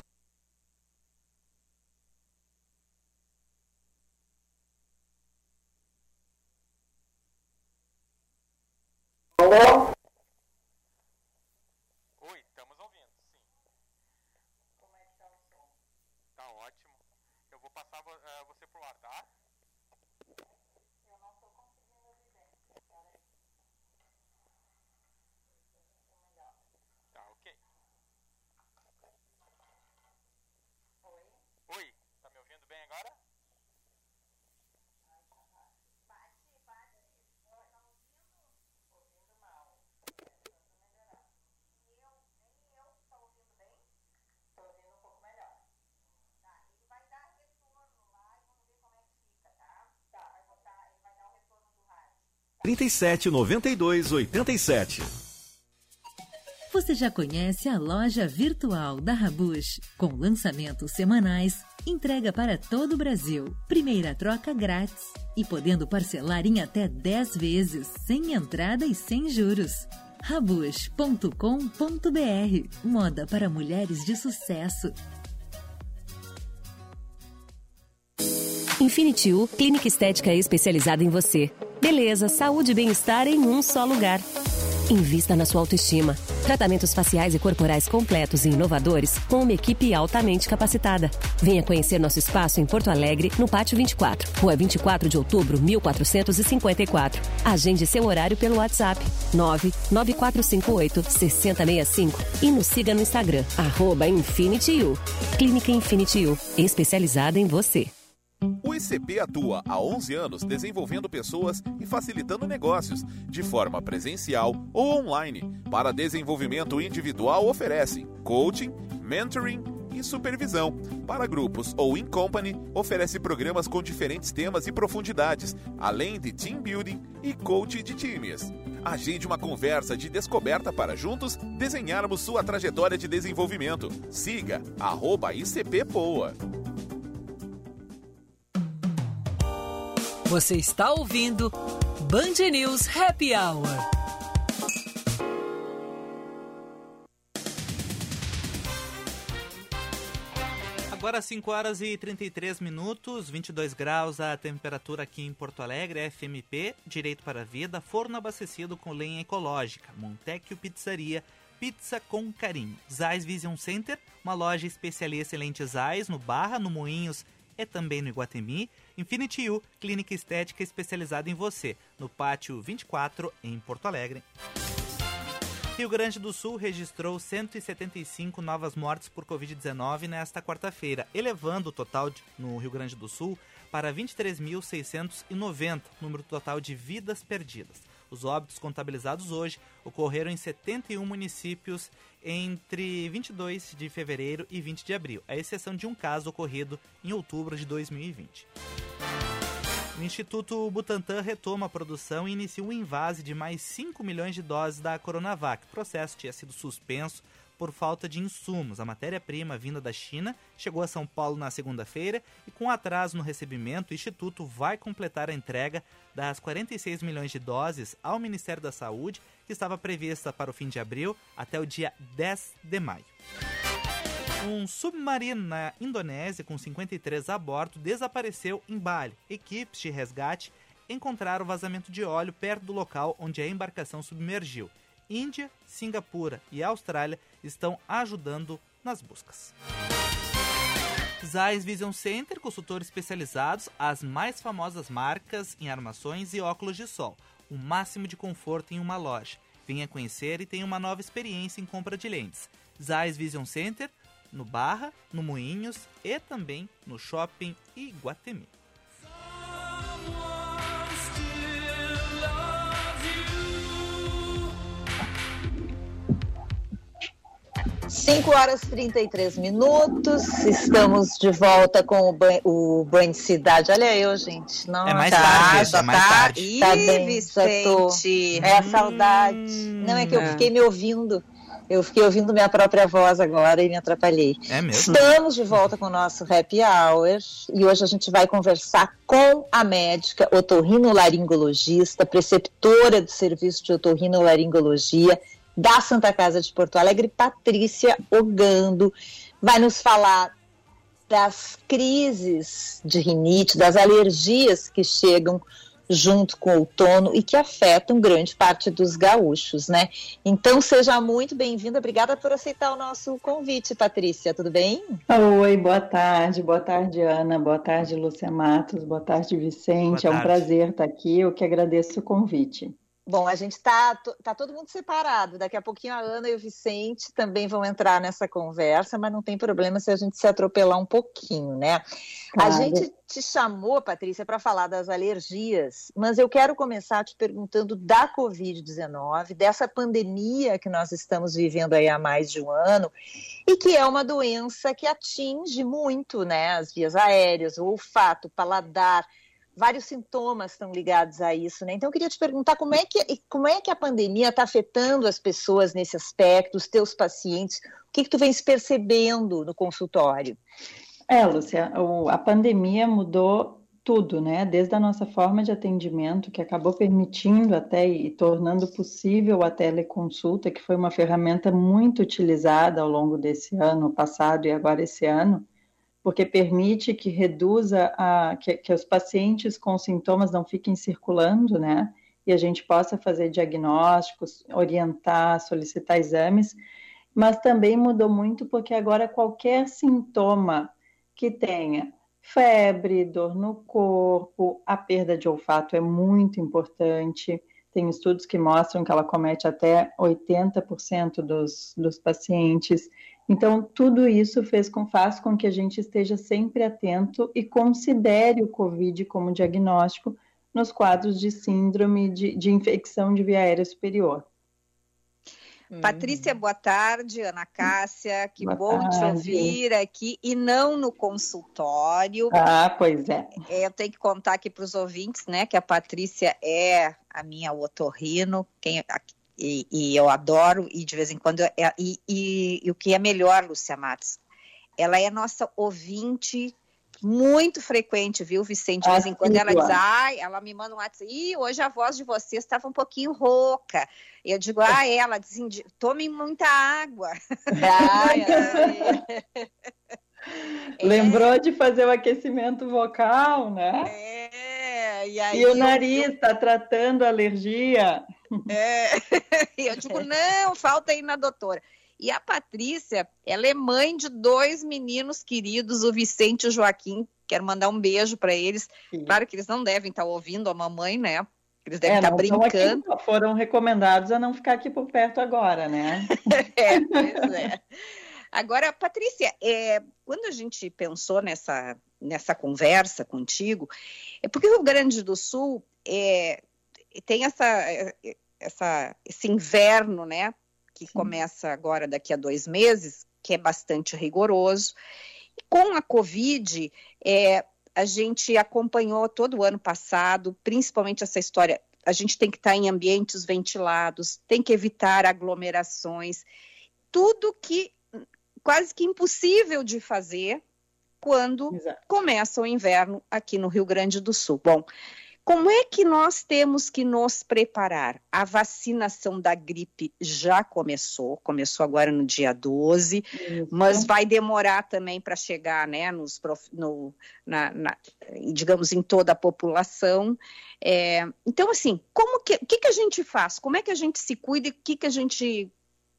37 92 87. Você já conhece a loja virtual da Rabush, com lançamentos semanais, entrega para todo o Brasil, primeira troca grátis e podendo parcelar em até 10 vezes, sem entrada e sem juros. rabush.com.br Moda para mulheres de sucesso. Infinity U, clínica estética especializada em você. Beleza, saúde e bem-estar em um só lugar. Invista na sua autoestima. Tratamentos faciais e corporais completos e inovadores com uma equipe altamente capacitada. Venha conhecer nosso espaço em Porto Alegre, no Pátio 24, Rua 24 de Outubro, 1454. Agende seu horário pelo WhatsApp 99458 6065 e nos siga no Instagram, arroba Infinity U. Clínica Infinity U, especializada em você. O ICP atua há 11 anos desenvolvendo pessoas e facilitando negócios, de forma presencial ou online. Para desenvolvimento individual, oferecem coaching, mentoring, e supervisão. Para grupos ou in company, oferece programas com diferentes temas e profundidades, além de team building e coach de times. Agende uma conversa de descoberta para juntos desenharmos sua trajetória de desenvolvimento. Siga arroba ICP. Você está ouvindo Band News Happy Hour. Agora 5 horas e 33 minutos, 22 graus a temperatura aqui em Porto Alegre, FMP, Direito para a Vida, forno abastecido com lenha ecológica, Montecchio Pizzaria, pizza com carinho. Zais Vision Center, uma loja especialista em lentes Zais no Barra, no Moinhos e também no Iguatemi. Infinity U, clínica estética especializada em você, no Pátio 24, em Porto Alegre. Rio Grande do Sul registrou 175 novas mortes por Covid-19 nesta quarta-feira, elevando o total de, no Rio Grande do Sul para 23.690, número total de vidas perdidas. Os óbitos contabilizados hoje ocorreram em 71 municípios entre 22 de fevereiro e 20 de abril, à exceção de um caso ocorrido em outubro de 2020. O Instituto Butantan retoma a produção e inicia um invase de mais 5 milhões de doses da Coronavac. O processo tinha sido suspenso por falta de insumos. A matéria-prima vinda da China chegou a São Paulo na segunda-feira e, com atraso no recebimento, o Instituto vai completar a entrega das 46 milhões de doses ao Ministério da Saúde, que estava prevista para o fim de abril até o dia 10 de maio. Um submarino na Indonésia com 53 a bordo desapareceu em Bali. Equipes de resgate encontraram vazamento de óleo perto do local onde a embarcação submergiu. Índia, Singapura e Austrália estão ajudando nas buscas. Zeiss Vision Center, consultores especializados, as mais famosas marcas em armações e óculos de sol. O máximo de conforto em uma loja. Venha conhecer e tenha uma nova experiência em compra de lentes. Zeiss Vision Center, no Barra, no Moinhos e também no Shopping Iguatemi. 5 horas e 33 minutos, estamos de volta com o, ban o Banho de Cidade. Olha eu, gente. Não, É mais tá, tarde, já é mais tá, tarde. Tá bem, já tô. É a saudade. Não, é que eu é. fiquei me ouvindo. Eu fiquei ouvindo minha própria voz agora e me atrapalhei. É mesmo? Estamos de volta com o nosso Happy Hour e hoje a gente vai conversar com a médica otorrinolaringologista, preceptora do serviço de otorrinolaringologia da Santa Casa de Porto Alegre, Patrícia Ogando. Vai nos falar das crises de rinite, das alergias que chegam junto com o outono e que afetam grande parte dos gaúchos, né? Então seja muito bem-vinda, obrigada por aceitar o nosso convite, Patrícia, tudo bem? Oi, boa tarde, boa tarde, Ana, boa tarde, Lúcia Matos, boa tarde, Vicente. Boa é um tarde. prazer estar aqui, eu que agradeço o convite. Bom, a gente tá, to- tá todo mundo separado. Daqui a pouquinho a Ana e o Vicente também vão entrar nessa conversa, mas não tem problema se a gente se atropelar um pouquinho, né? A Claro. gente te chamou, Patrícia, para falar das alergias, mas eu quero começar te perguntando da Covid-19, dessa pandemia que nós estamos vivendo aí há mais de um ano, e que é uma doença que atinge muito, né? As vias aéreas, o olfato, o paladar, vários sintomas estão ligados a isso, né? Então eu queria te perguntar como é que, como é que a pandemia está afetando as pessoas nesse aspecto, os teus pacientes, o que, que tu vens percebendo no consultório? É, Lúcia, a pandemia mudou tudo, né? Desde a nossa forma de atendimento, que acabou permitindo até e tornando possível a teleconsulta, que foi uma ferramenta muito utilizada ao longo desse ano passado e agora esse ano, porque permite que reduza a, que, que os pacientes com sintomas não fiquem circulando, né? E a gente possa fazer diagnósticos, orientar, solicitar exames, mas também mudou muito porque agora qualquer sintoma que tenha febre, dor no corpo, a perda de olfato é muito importante. Tem estudos que mostram que ela comete até 80% dos, dos pacientes. Então, tudo isso fez com, faz com que a gente esteja sempre atento e considere o COVID como diagnóstico nos quadros de síndrome de, de infecção de via aérea superior. Patrícia, boa tarde. Ana Cássia, que Boa bom te tarde. ouvir aqui e não no consultório. Ah, pois é. É, eu tenho que contar aqui para os ouvintes, né, que a Patrícia é a minha otorrino, quem, e, e eu adoro, e de vez em quando, é- e, e- e o que é melhor, Lúcia Matos, ela é nossa ouvinte muito frequente, viu, Vicente? De vez em quando ela diz, ai, ela me manda um WhatsApp, ih, hoje a voz de vocês estava um pouquinho rouca. E eu digo, ah, é, ela diz, "Indi- tomem muita água. Ai, ai. É. Lembrou de fazer o aquecimento vocal, né? É, e aí E o eu- nariz está tratando a alergia. É, eu digo, não, falta aí na doutora. E a Patrícia, ela é mãe de dois meninos queridos, o Vicente e o Joaquim. Quero mandar um beijo para eles. Claro que eles não devem estar ouvindo a mamãe, né? Eles devem É, estar não estão aqui, brincando. foram recomendados a não ficar aqui por perto agora, né? É, pois é. Agora, Patrícia, é, quando a gente pensou nessa, nessa conversa contigo, é porque o Rio Grande do Sul é, tem essa, essa, esse inverno, né? Que começa agora daqui a dois meses, que é bastante rigoroso. E com a Covid, é, a gente acompanhou todo o ano passado, principalmente essa história. A gente tem que estar em ambientes ventilados, tem que evitar aglomerações, tudo que quase que impossível de fazer quando começa o inverno aqui no Rio Grande do Sul. Bom, como é que nós temos que nos preparar? A vacinação da gripe já começou, começou agora no dia 12, mas vai demorar também para chegar, né, nos, prof- no, na, na- digamos, em toda a população. É, então, assim, como que, o que, que a gente faz? Como é que a gente se cuida e o que, que a gente.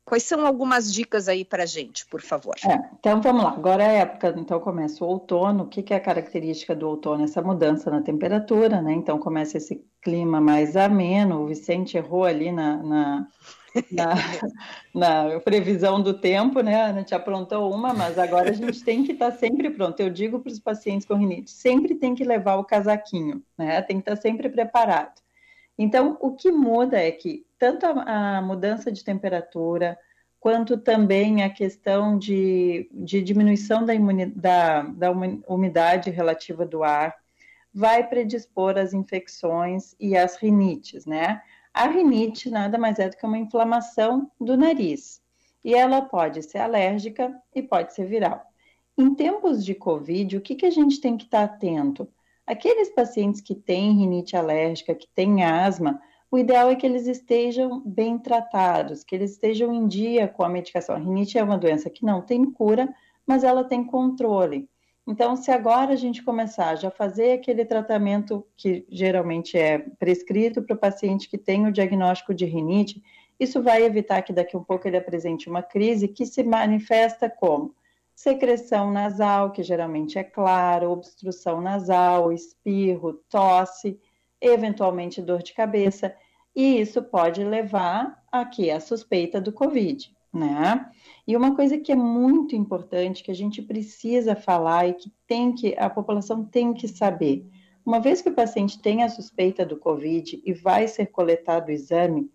Quais são algumas dicas aí para a gente, por favor? É, então vamos lá, agora é a época, então começa o outono, o que, que é a característica do outono? Essa mudança na temperatura, né? Então começa esse clima mais ameno, o Vicente errou ali na, na, na, na previsão do tempo, né? A Ana te aprontou uma, mas agora a gente tem que estar sempre pronto. Eu digo para os pacientes com rinite, sempre tem que levar o casaquinho, né? Tem que estar sempre preparado. Então, o que muda é que tanto a, a mudança de temperatura, quanto também a questão de, de diminuição da, da, da umi- umidade relativa do ar, vai predispor às infecções e às rinites, né? A rinite nada mais é do que uma inflamação do nariz. E ela pode ser alérgica e pode ser viral. Em tempos de Covid, o que, que a gente tem que estar atento? Aqueles pacientes que têm rinite alérgica, que têm asma, o ideal é que eles estejam bem tratados, que eles estejam em dia com a medicação. A rinite é uma doença que não tem cura, mas ela tem controle. Então, se agora a gente começar a já fazer aquele tratamento que geralmente é prescrito para o paciente que tem o diagnóstico de rinite, isso vai evitar que daqui a um pouco ele apresente uma crise que se manifesta como secreção nasal, que geralmente é clara, obstrução nasal, espirro, tosse, eventualmente dor de cabeça, e isso pode levar aqui a suspeita do Covid, né? E uma coisa que é muito importante, que a gente precisa falar e que tem que a população tem que saber, uma vez que o paciente tem a suspeita do Covid e vai ser coletado o exame,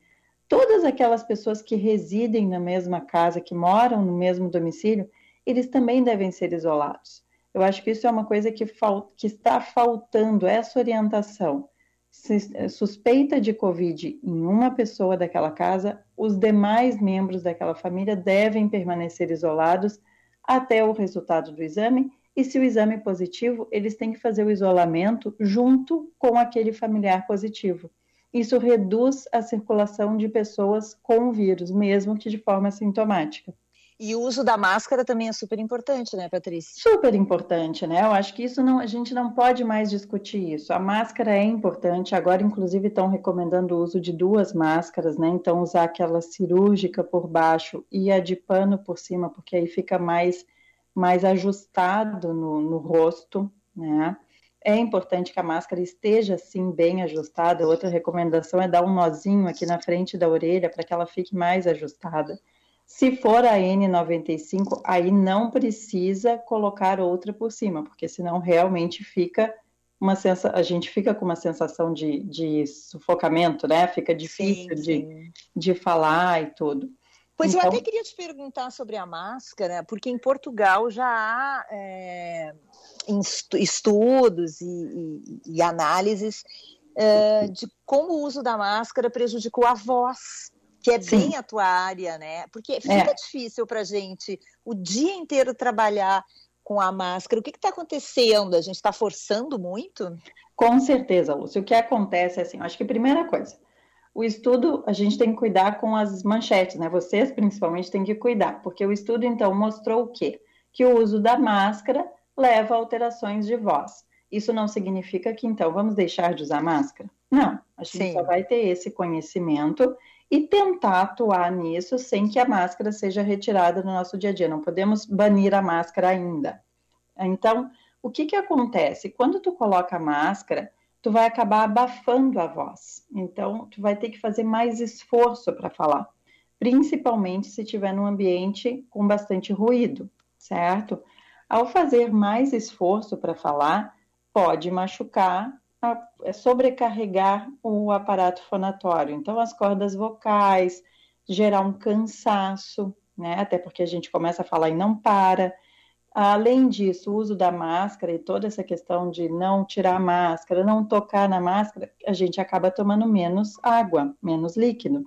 todas aquelas pessoas que residem na mesma casa, que moram no mesmo domicílio, eles também devem ser isolados. Eu acho que isso é uma coisa que, fal que está faltando, essa orientação. Se, eh, suspeita de Covid em uma pessoa daquela casa, os demais membros daquela família devem permanecer isolados até o resultado do exame. E se o exame é positivo, eles têm que fazer o isolamento junto com aquele familiar positivo. Isso reduz a circulação de pessoas com o vírus, mesmo que de forma sintomática. E o uso da máscara também é super importante, né, Patrícia? Super importante, né? Eu acho que isso não, a gente não pode mais discutir isso. A máscara é importante. Agora, inclusive, estão recomendando o uso de duas máscaras, né? Então, usar aquela cirúrgica por baixo e a de pano por cima, porque aí fica mais, mais ajustado no, no rosto, né? É importante que a máscara esteja assim bem ajustada. Outra recomendação é dar um nozinho aqui na frente da orelha para que ela fique mais ajustada. Se for a N95, aí não precisa colocar outra por cima, porque senão realmente fica uma sensação, a gente fica com uma sensação de, de sufocamento, né? Fica difícil Sim, de, sim. de falar e tudo. Pois eu Então- até queria te perguntar sobre a máscara, porque em Portugal já há é, estudos e, e- e análises é, de como o uso da máscara prejudicou a voz, que é bem a tua área, né? Porque fica É. difícil para gente o dia inteiro trabalhar com a máscara. O que está acontecendo? A gente está forçando muito? Com certeza, Lúcia. O que acontece é assim, eu acho que a primeira coisa, o estudo, a gente tem que cuidar com as manchetes, né? Vocês principalmente têm que cuidar, porque o estudo então mostrou o quê? Que o uso da máscara leva a alterações de voz. Isso não significa que então vamos deixar de usar máscara? Não, a gente Sim. só vai ter esse conhecimento e tentar atuar nisso sem que a máscara seja retirada do nosso dia a dia. Não podemos banir a máscara ainda. Então, o que que acontece? Quando tu coloca a máscara, tu vai acabar abafando a voz. Então, tu vai ter que fazer mais esforço para falar, principalmente se estiver num ambiente com bastante ruído, certo? Ao fazer mais esforço para falar, pode machucar, a- é sobrecarregar o aparato fonatório. Então, as cordas vocais, gerar um cansaço, né? Até porque a gente começa a falar e não para. Além disso, o uso da máscara e toda essa questão de não tirar a máscara, não tocar na máscara, a gente acaba tomando menos água, menos líquido.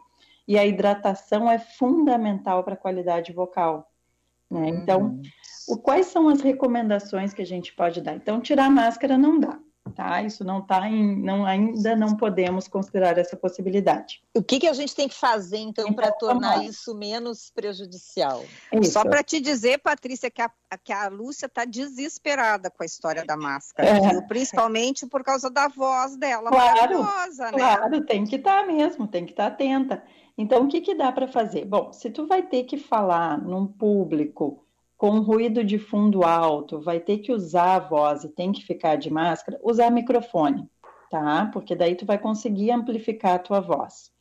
E a hidratação é fundamental para a qualidade vocal. Né? Então, o- quais são as recomendações que a gente pode dar? Então, tirar a máscara não dá, tá? Isso não está em, não, ainda não podemos considerar essa possibilidade. O que, que a gente tem que fazer, então, para Então, tornar vamos lá. isso menos prejudicial? Isso. Só para te dizer, Patrícia, que a, que a Lúcia está desesperada com a história da máscara, É. principalmente por causa da voz dela, Claro, maravilhosa, né? Claro, tem que estar mesmo, tem que estar atenta. Então, o que que dá para fazer? Bom, se tu vai ter que falar num público com ruído de fundo alto, vai ter que usar a voz e tem que ficar de máscara, usar microfone, tá? Porque daí tu vai conseguir amplificar a tua voz.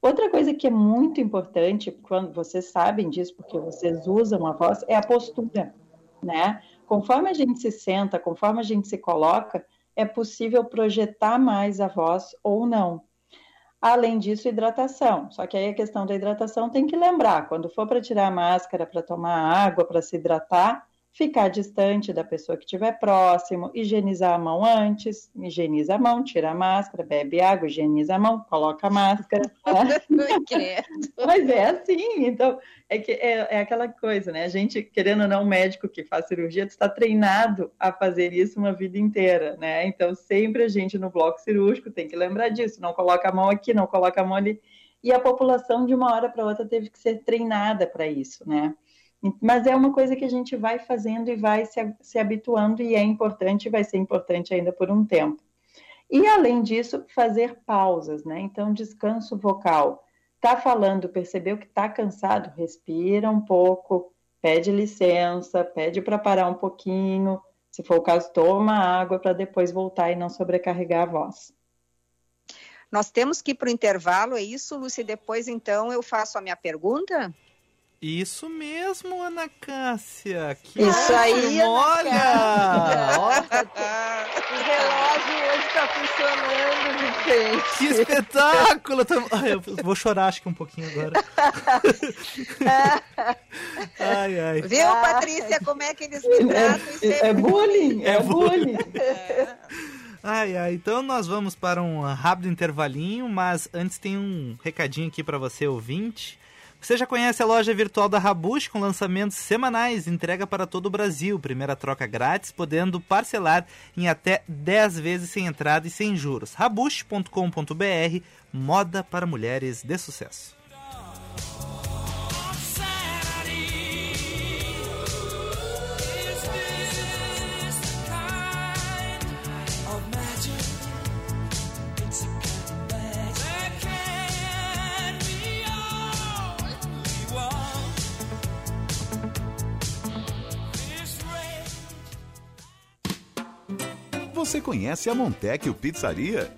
Outra coisa que é muito importante, quando vocês sabem disso, porque vocês usam a voz, é a postura, né? Conforme a gente se senta, conforme a gente se coloca, é possível projetar mais a voz ou não. Além disso, hidratação. Só que aí a questão da hidratação tem que lembrar, quando for para tirar a máscara, para tomar água, para se hidratar, ficar distante da pessoa que estiver próximo, higienizar a mão antes, higieniza a mão, tira a máscara, bebe água, higieniza a mão, coloca a máscara. tá? Mas é assim, então é que é, é aquela coisa, né? A gente, querendo ou não, um médico que faz cirurgia está treinado a fazer isso uma vida inteira, né? Então sempre a gente no bloco cirúrgico tem que lembrar disso, não coloca a mão aqui, não coloca a mão ali. E a população de uma hora para outra teve que ser treinada para isso, né? Mas é uma coisa que a gente vai fazendo e vai se, se habituando e é importante, vai ser importante ainda por um tempo. E além disso, fazer pausas, né? Então, descanso vocal. Tá falando, percebeu que tá cansado? Respira um pouco, pede licença, pede para parar um pouquinho. Se for o caso, toma água para depois voltar e não sobrecarregar a voz. Nós temos que ir para o intervalo, é isso, Lúcia? Depois, então, eu faço a minha pergunta? Isso mesmo, Ana Cássia. Que Isso aí, olha! O relógio hoje está funcionando, Vicente. que espetáculo! Ai, eu vou chorar, acho que um pouquinho agora. Ai, ai. Viu, Patrícia, como é que eles me tratam? É, é bullying, é, É bullying. Ai, ai, então nós vamos para um rápido intervalinho, mas antes tem um recadinho aqui para você, ouvinte. Você já conhece a loja virtual da Rabush com lançamentos semanais, entrega para todo o Brasil, primeira troca grátis, podendo parcelar em até 10 vezes sem entrada e sem juros. Rabush.com.br, moda para mulheres de sucesso. Você conhece a Montecchio Pizzaria?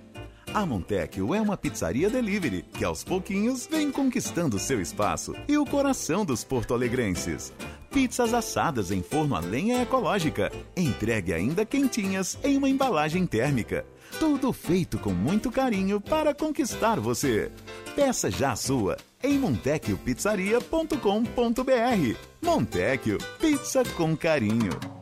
A Montecchio é uma pizzaria delivery que aos pouquinhos vem conquistando seu espaço e o coração dos porto-alegrenses. Pizzas assadas em forno a lenha ecológica, entregue ainda quentinhas em uma embalagem térmica. Tudo feito com muito carinho para conquistar você. Peça já a sua em montecchiopizzaria.com.br. Montecchio, pizza com carinho.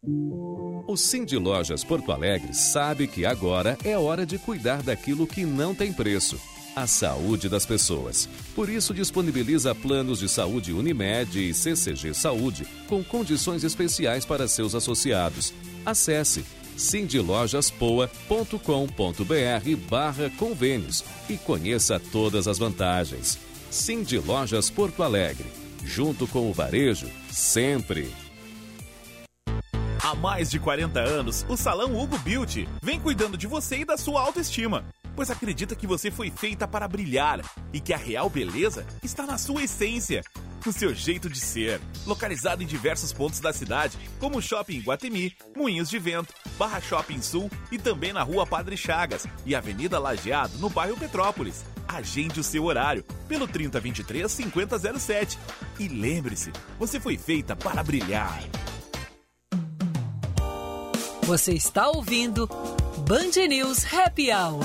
O Cindy Lojas Porto Alegre sabe que agora é hora de cuidar daquilo que não tem preço. A saúde das pessoas. Por isso, disponibiliza planos de saúde Unimed e CCG Saúde com condições especiais para seus associados. Acesse cindylojaspoa.com.br barra convênios e conheça todas as vantagens. Cindy Lojas Porto Alegre. Junto com o varejo, sempre. Há mais de 40 anos, o Salão Hugo Beauty vem cuidando de você e da sua autoestima, pois acredita que você foi feita para brilhar e que a real beleza está na sua essência, no seu jeito de ser. Localizado em diversos pontos da cidade, como o Shopping Guatemi, Moinhos de Vento, Barra Shopping Sul e também na Rua Padre Chagas e Avenida Lajeado, no bairro Petrópolis. Agende o seu horário pelo 3023 5007. E lembre-se, você foi feita para brilhar. Você está ouvindo Band News Happy Hour.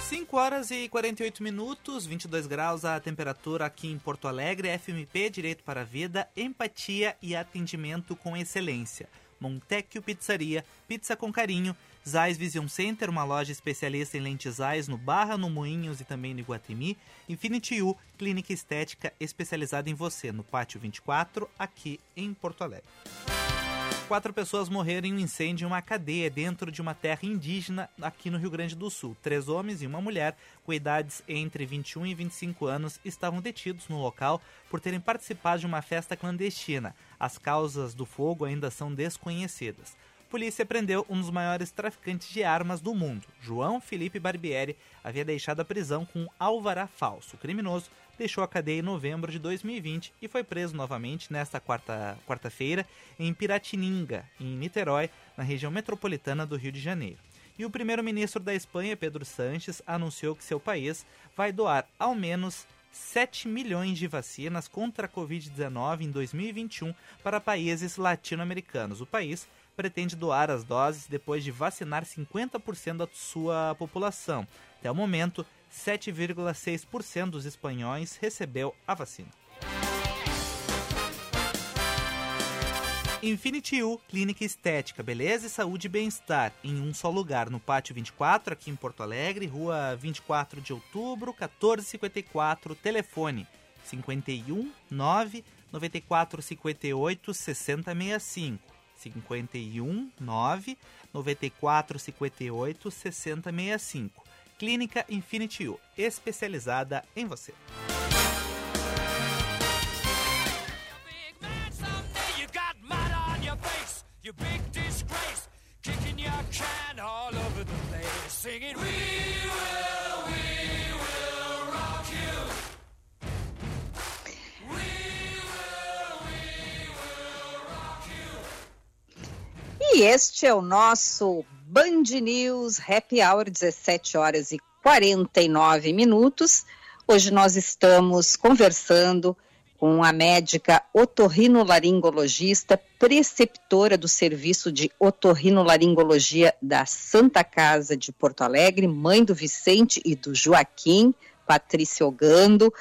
Cinco horas e 48 minutos, 22 graus a temperatura aqui em Porto Alegre, FMP Direito para a Vida, empatia e atendimento com excelência. Montecchio Pizzaria, pizza com carinho, Zais Vision Center, uma loja especialista em lentes Zais no Barra, no Moinhos e também no Iguatemi. Infinity U, clínica estética especializada em você, no Pátio 24, aqui em Porto Alegre. Quatro pessoas morreram em um incêndio em uma cadeia dentro de uma terra indígena aqui no Rio Grande do Sul. Três homens e uma mulher, com idades entre 21 e 25 anos, estavam detidos no local por terem participado de uma festa clandestina. As causas do fogo ainda são desconhecidas polícia prendeu um dos maiores traficantes de armas do mundo. João Felipe Barbieri havia deixado a prisão com um alvará falso. O criminoso deixou a cadeia em novembro de 2020 e foi preso novamente nesta quarta-feira quarta em Piratininga, em Niterói, na região metropolitana do Rio de Janeiro. E o primeiro-ministro da Espanha, Pedro Sanches, anunciou que seu país vai doar ao menos 7 milhões de vacinas contra a Covid-19 em 2021 para países latino-americanos. O país pretende doar as doses depois de vacinar 50% da sua população. Até o momento, 7,6% dos espanhóis recebeu a vacina. Infinity U, clínica estética, beleza e saúde e bem-estar, em um só lugar, no Pátio 24, aqui em Porto Alegre, rua 24 de outubro, 1454, telefone 51 9 94 58 6065. 51 9 94 58 6065. Clínica Infinity U, especializada em você. You big disgrace, kicking your can all over the place, singing, E este é o nosso Band News Happy Hour, 17 horas e 49 minutos. Hoje nós estamos conversando com a médica otorrinolaringologista, preceptora do serviço de otorrinolaringologia da Santa Casa de Porto Alegre, mãe do Vicente e do Joaquim, Patrícia Ogando.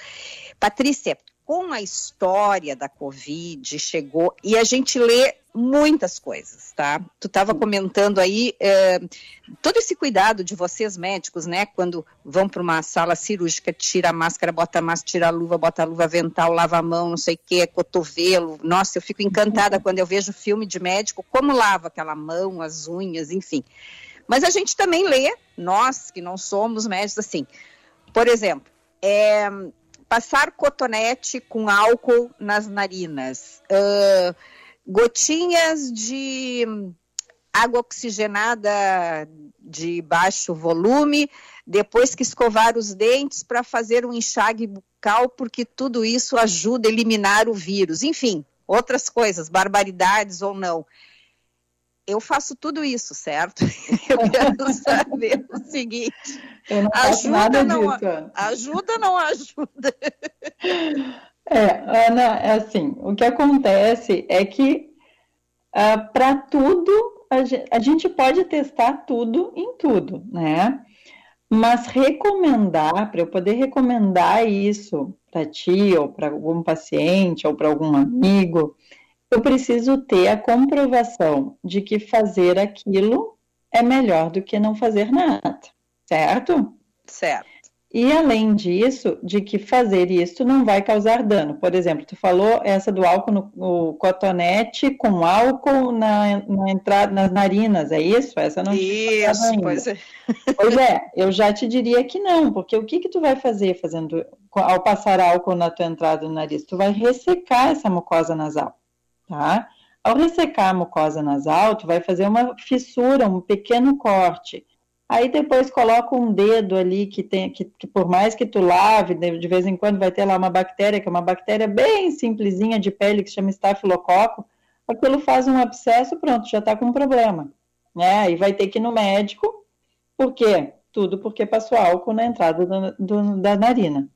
Patrícia, com a história da Covid, chegou, e a gente lê muitas coisas, tá? Tu estava comentando aí eh, todo esse cuidado de vocês médicos, né? Quando vão para uma sala cirúrgica, tira a máscara, bota a máscara, tira a luva, bota a luva avental, lava a mão, não sei o que, cotovelo. Nossa, eu fico encantada quando eu vejo filme de médico, como lava aquela mão, as unhas, enfim. Mas a gente também lê, nós que não somos médicos, assim, por exemplo, é, passar cotonete com álcool nas narinas, ah, gotinhas de água oxigenada de baixo volume, depois que escovar os dentes para fazer um enxágue bucal, porque tudo isso ajuda a eliminar o vírus. Enfim, outras coisas, barbaridades ou não. Eu faço tudo isso, certo? Eu quero saber o seguinte: Eu não faço nada não, disso, ajuda não ajuda? É, Ana, é assim, o que acontece é que para tudo a ge- a gente pode testar tudo em tudo, né? Mas recomendar, para eu poder recomendar isso para ti, ou para algum paciente, ou para algum amigo, eu preciso ter a comprovação de que fazer aquilo é melhor do que não fazer nada, certo? Certo. E além disso, de que fazer isso não vai causar dano. Por exemplo, tu falou essa do álcool no, no cotonete com álcool na, na entrada nas narinas, é isso? Essa não Isso, pois é. Pois é, eu já te diria que não, porque o que que tu vai fazer fazendo ao passar álcool na tua entrada do nariz? Tu vai ressecar essa mucosa nasal, tá? Ao ressecar a mucosa nasal, tu vai fazer uma fissura, um pequeno corte. Aí depois coloca um dedo ali que tem que, que por mais que tu lave, de, vez em quando vai ter lá uma bactéria, que é uma bactéria bem simplesinha de pele que chama estafilococo, aquilo faz um abscesso, pronto, já está com um problema, né? E vai ter que ir no médico, por quê? Tudo porque passou álcool na entrada do- do- da narina.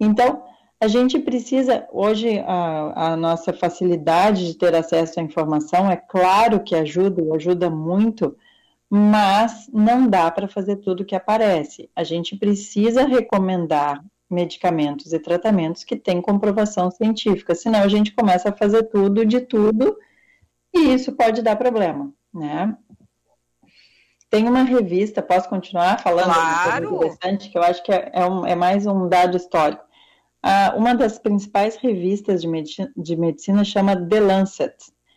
Então, a gente precisa, hoje, a, a nossa facilidade de ter acesso à informação, é claro que ajuda, ajuda muito, mas não dá para fazer tudo que aparece. A gente precisa recomendar medicamentos e tratamentos que têm comprovação científica, senão a gente começa a fazer tudo de tudo e isso pode dar problema, né? Tem uma revista, posso continuar falando? Claro. interessante, que eu acho que é, é um- é mais um dado histórico. Ah, uma das principais revistas de medicina, de medicina chama The Lancet.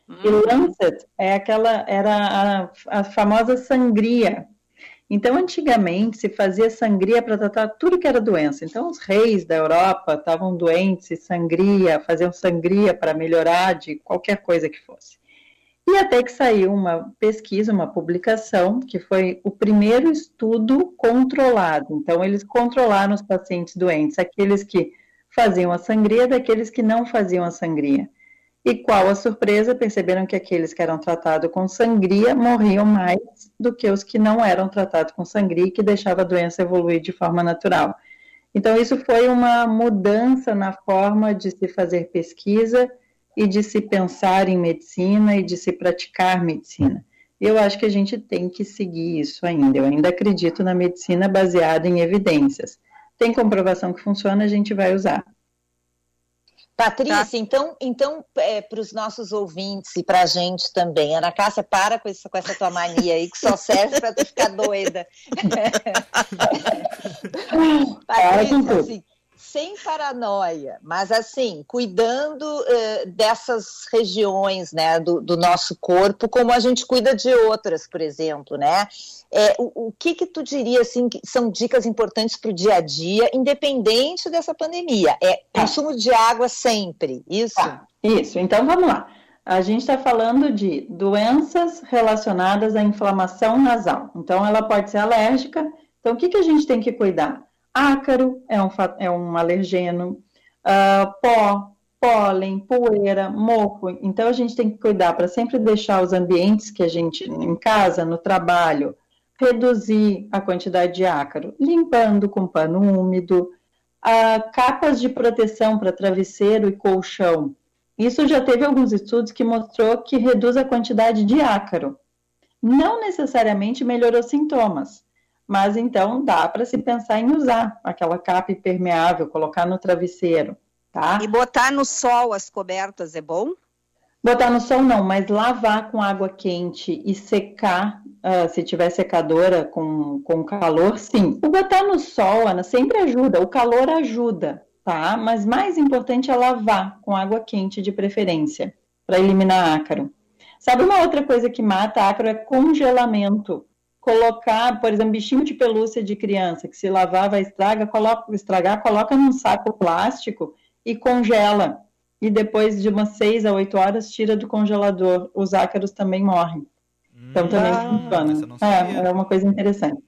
E Lancet é aquela, era a, a famosa sangria. Então, antigamente, se fazia sangria para tratar tudo que era doença. Então, os reis da Europa estavam doentes e sangria, faziam sangria para melhorar de qualquer coisa que fosse. E até que saiu uma pesquisa, uma publicação, que foi o primeiro estudo controlado. Então, eles controlaram os pacientes doentes, aqueles que faziam a sangria daqueles que não faziam a sangria. E qual a surpresa? Perceberam que aqueles que eram tratados com sangria morriam mais do que os que não eram tratados com sangria que deixava a doença evoluir de forma natural. Então, isso foi uma mudança na forma de se fazer pesquisa e de se pensar em medicina e de se praticar medicina. Eu acho que a gente tem que seguir isso ainda. Eu ainda acredito na medicina baseada em evidências. Tem comprovação que funciona, a gente vai usar. Patrícia, então, então para os nossos ouvintes e para a gente também, Ana Cássia, para com, isso, com essa tua mania aí que só serve para tu ficar doida. Para com Patrícia, tudo. assim, sem paranoia, mas assim, cuidando eh, dessas regiões né, do, do nosso corpo, como a gente cuida de outras, por exemplo, né? É, o, o que que tu diria assim que são dicas importantes para o dia a dia, independente dessa pandemia? É consumo de água sempre, isso? Tá, isso. Então vamos lá. A gente está falando de doenças relacionadas à inflamação nasal. Então ela pode ser alérgica. Então o que, que a gente tem que cuidar? Ácaro é um, é um alergeno, ah, pó, pólen, poeira, mofo. Então a gente tem que cuidar para sempre deixar os ambientes que a gente, em casa, no trabalho, reduzir a quantidade de ácaro, limpando com pano úmido, ah, capas de proteção para travesseiro e colchão. Isso já teve alguns estudos que mostrou que reduz a quantidade de ácaro. Não necessariamente melhorou sintomas, mas então dá para se pensar em usar aquela capa impermeável, colocar no travesseiro, tá? E botar no sol as cobertas é bom? Botar no sol não, mas lavar com água quente e secar, ah, se tiver secadora com, com calor, sim. O botar no sol, Ana, sempre ajuda, o calor ajuda, tá? Mas mais importante é lavar com água quente de preferência, para eliminar ácaro. Sabe uma outra coisa que mata ácaro é congelamento. Colocar, por exemplo, bichinho de pelúcia de criança, que se lavar vai estraga, coloca, estragar, coloca num saco plástico e congela e depois de umas 6 a 8 horas tira do congelador. Os ácaros também morrem. Então também Ah, essa eu funciona. É, é uma coisa interessante.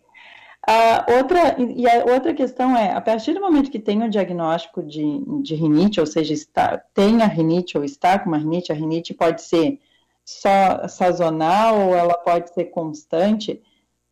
A outra, e a outra questão é, a partir do momento que tem o diagnóstico de, de rinite, ou seja, está, tem a rinite ou está com uma rinite, a rinite pode ser só sazonal ou ela pode ser constante,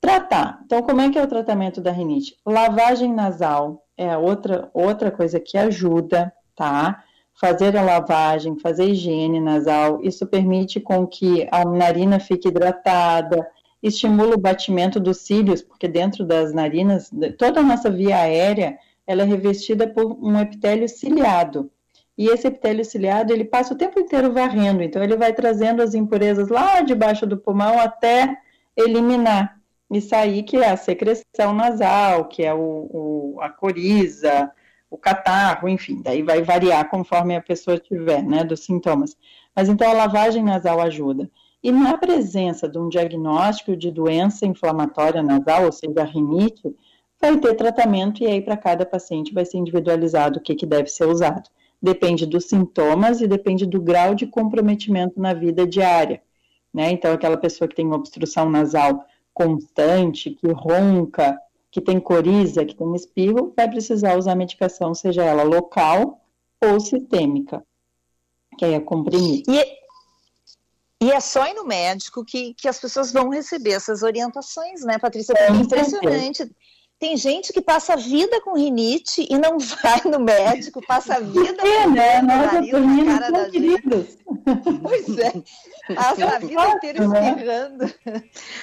tratar. Então, como é que é o tratamento da rinite? Lavagem nasal é outra, outra coisa que ajuda, tá? fazer a lavagem, fazer higiene nasal. Isso permite com que a narina fique hidratada, estimula o batimento dos cílios, porque dentro das narinas, toda a nossa via aérea, ela é revestida por um epitélio ciliado. E esse epitélio ciliado, ele passa o tempo inteiro varrendo, então ele vai trazendo as impurezas lá debaixo do pulmão até eliminar e sair, que é a secreção nasal, que é o, o- a coriza, o catarro, enfim, daí vai variar conforme a pessoa tiver, né, dos sintomas. Mas então a lavagem nasal ajuda. E na presença de um diagnóstico de doença inflamatória nasal, ou seja, rinite, vai ter tratamento e aí para cada paciente vai ser individualizado o que, que deve ser usado. Depende dos sintomas e depende do grau de comprometimento na vida diária. Né? Então, aquela pessoa que tem obstrução nasal constante, que ronca, que tem coriza, que tem espirro, vai precisar usar medicação, seja ela local ou sistêmica, que aí é comprimido. E, e é só ir no médico que, que as pessoas vão receber essas orientações, né, Patrícia? É impressionante. Tem gente que passa a vida com rinite e não vai no médico, passa a vida É, com né? o Nossa, nariz na cara da gente. Pois é. Passa a vida inteira né? espirrando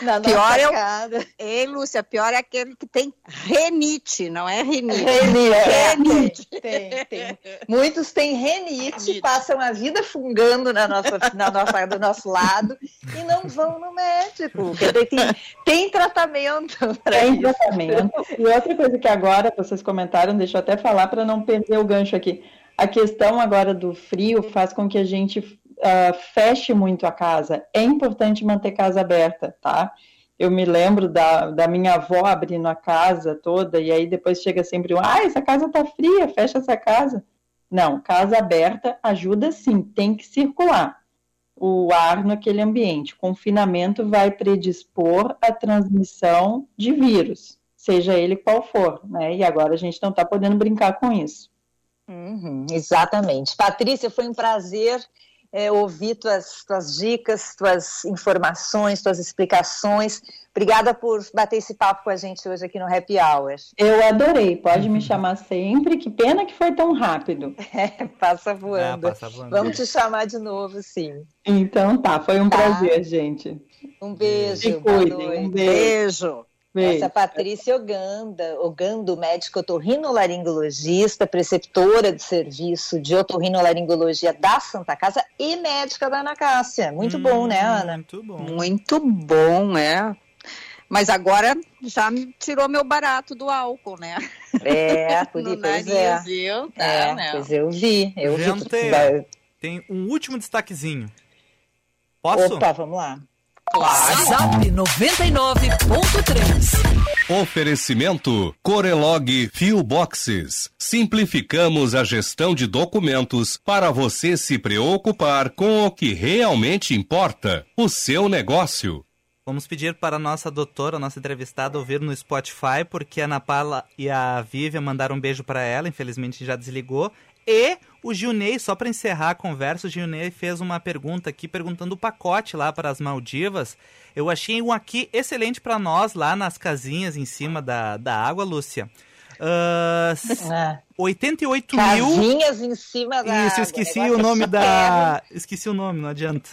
na nossa Pior é o- cara. Ei, Lúcia, pior é aquele que tem renite, não é rinite. Renite, é, tem, tem. Muitos têm renite, passam a vida fungando na nossa, na nossa, do nosso lado e não vão no médico. Tem, tem tratamento para Tem isso. tratamento. E outra coisa que agora vocês comentaram, deixa eu até falar para não perder o gancho aqui. A questão agora do frio faz com que a gente ah, feche muito a casa. É importante manter casa aberta, tá? Eu me lembro da, da minha avó abrindo a casa toda e aí depois chega sempre um, ah, essa casa tá fria, fecha essa casa. Não, casa aberta ajuda sim, tem que circular o ar naquele ambiente. Confinamento vai predispor a transmissão de vírus, seja ele qual for, né? E agora a gente não está podendo brincar com isso. Uhum, exatamente. Patrícia, foi um prazer é, ouvir tuas, tuas dicas, tuas informações, tuas explicações. Obrigada por bater esse papo com a gente hoje aqui no Happy Hour. Eu adorei, pode me chamar sempre. Que pena que foi tão rápido. É, passa voando. É, passa voando. Vamos te chamar de novo, sim. Então tá, foi um Tá. prazer, gente. Um beijo. Se boa cuidem, noite. um beijo. Beijo. Essa a Patrícia Oganda, Ogando, médica otorrinolaringologista, preceptora de serviço de otorrinolaringologia da Santa Casa e médica da Ana Cássia. Muito bom, né, Ana? Muito bom. Muito bom, é. Mas agora já me tirou meu barato do álcool, né? É, por nariz, é. viu? Tá, É, né? pois eu vi, eu vi. Gente, Vai- tem um último destaquezinho. Posso? Opa, vamos lá. Zap 99.3. Oferecimento Corelog Fio Boxes. Simplificamos a gestão de documentos para você se preocupar com o que realmente importa, o seu negócio. Vamos pedir para a nossa doutora, a nossa entrevistada, ouvir no Spotify, porque a Ana Paula e a Vivian mandaram um beijo para ela, infelizmente já desligou. E o Gilney, só para encerrar a conversa, o Gilney fez uma pergunta aqui, perguntando o pacote lá para as Maldivas. Eu achei um aqui excelente para nós, lá nas casinhas em cima da, da água, Lúcia. Uh, 88 mil. Casinhas em cima da. Isso, esqueci o, nome da. Esqueci o nome, não adianta.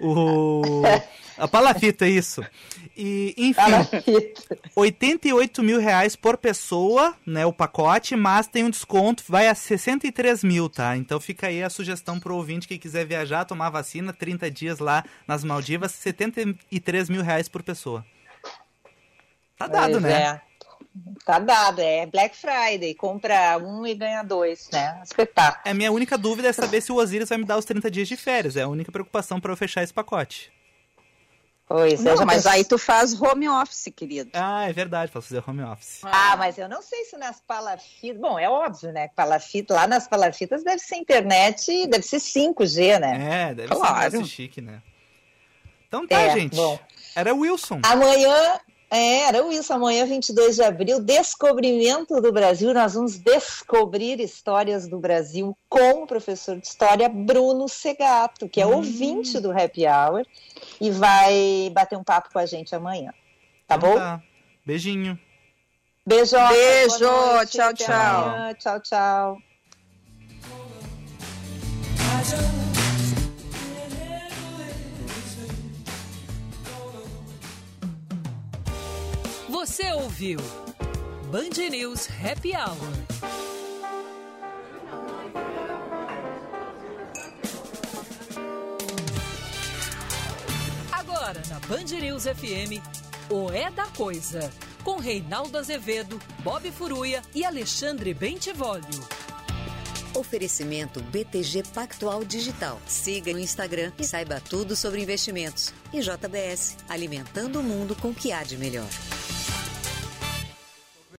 O. A palafita, é isso. E, enfim, palafita. 88 mil reais por pessoa, né, o pacote, mas tem um desconto, vai a 63 mil, tá? Então fica aí a sugestão pro ouvinte que quiser viajar, tomar vacina, 30 dias lá nas Maldivas, 73 mil reais por pessoa. Tá dado, pois né? É. Tá dado, é Black Friday, compra um e ganha dois, né? Espetáculo. A minha única dúvida é saber se o Osiris vai me dar os 30 dias de férias. É a única preocupação para eu fechar esse pacote. Pois é, Não, já mas aí tu faz home office, querido. Ah, é verdade, posso fazer home office. Ah, mas eu não sei se nas palafitas. Bom, é óbvio, né? Palafita, lá nas palafitas deve ser internet, deve ser 5G, né? É, deve ser Claro. negócio chique, né? Então tá, É, gente. bom. Era Wilson. Amanhã, é, era isso, amanhã, 22 de abril, Descobrimento do Brasil. Nós vamos descobrir histórias do Brasil com o professor de história Bruno Segato, que é Hum. ouvinte do Happy Hour e vai bater um papo com a gente amanhã. Tá Então bom? tá. Beijinho. Beijo. Beijo, tchau, tchau. amanhã, Tchau, tchau. Você ouviu Band News Happy Hour. Agora na Band News FM, o É da Coisa, com Reinaldo Azevedo, Bob Furuia e Alexandre Bentivolio. Oferecimento BTG Pactual Digital. Siga no Instagram e saiba tudo sobre investimentos. E JBS, alimentando o mundo com o que há de melhor.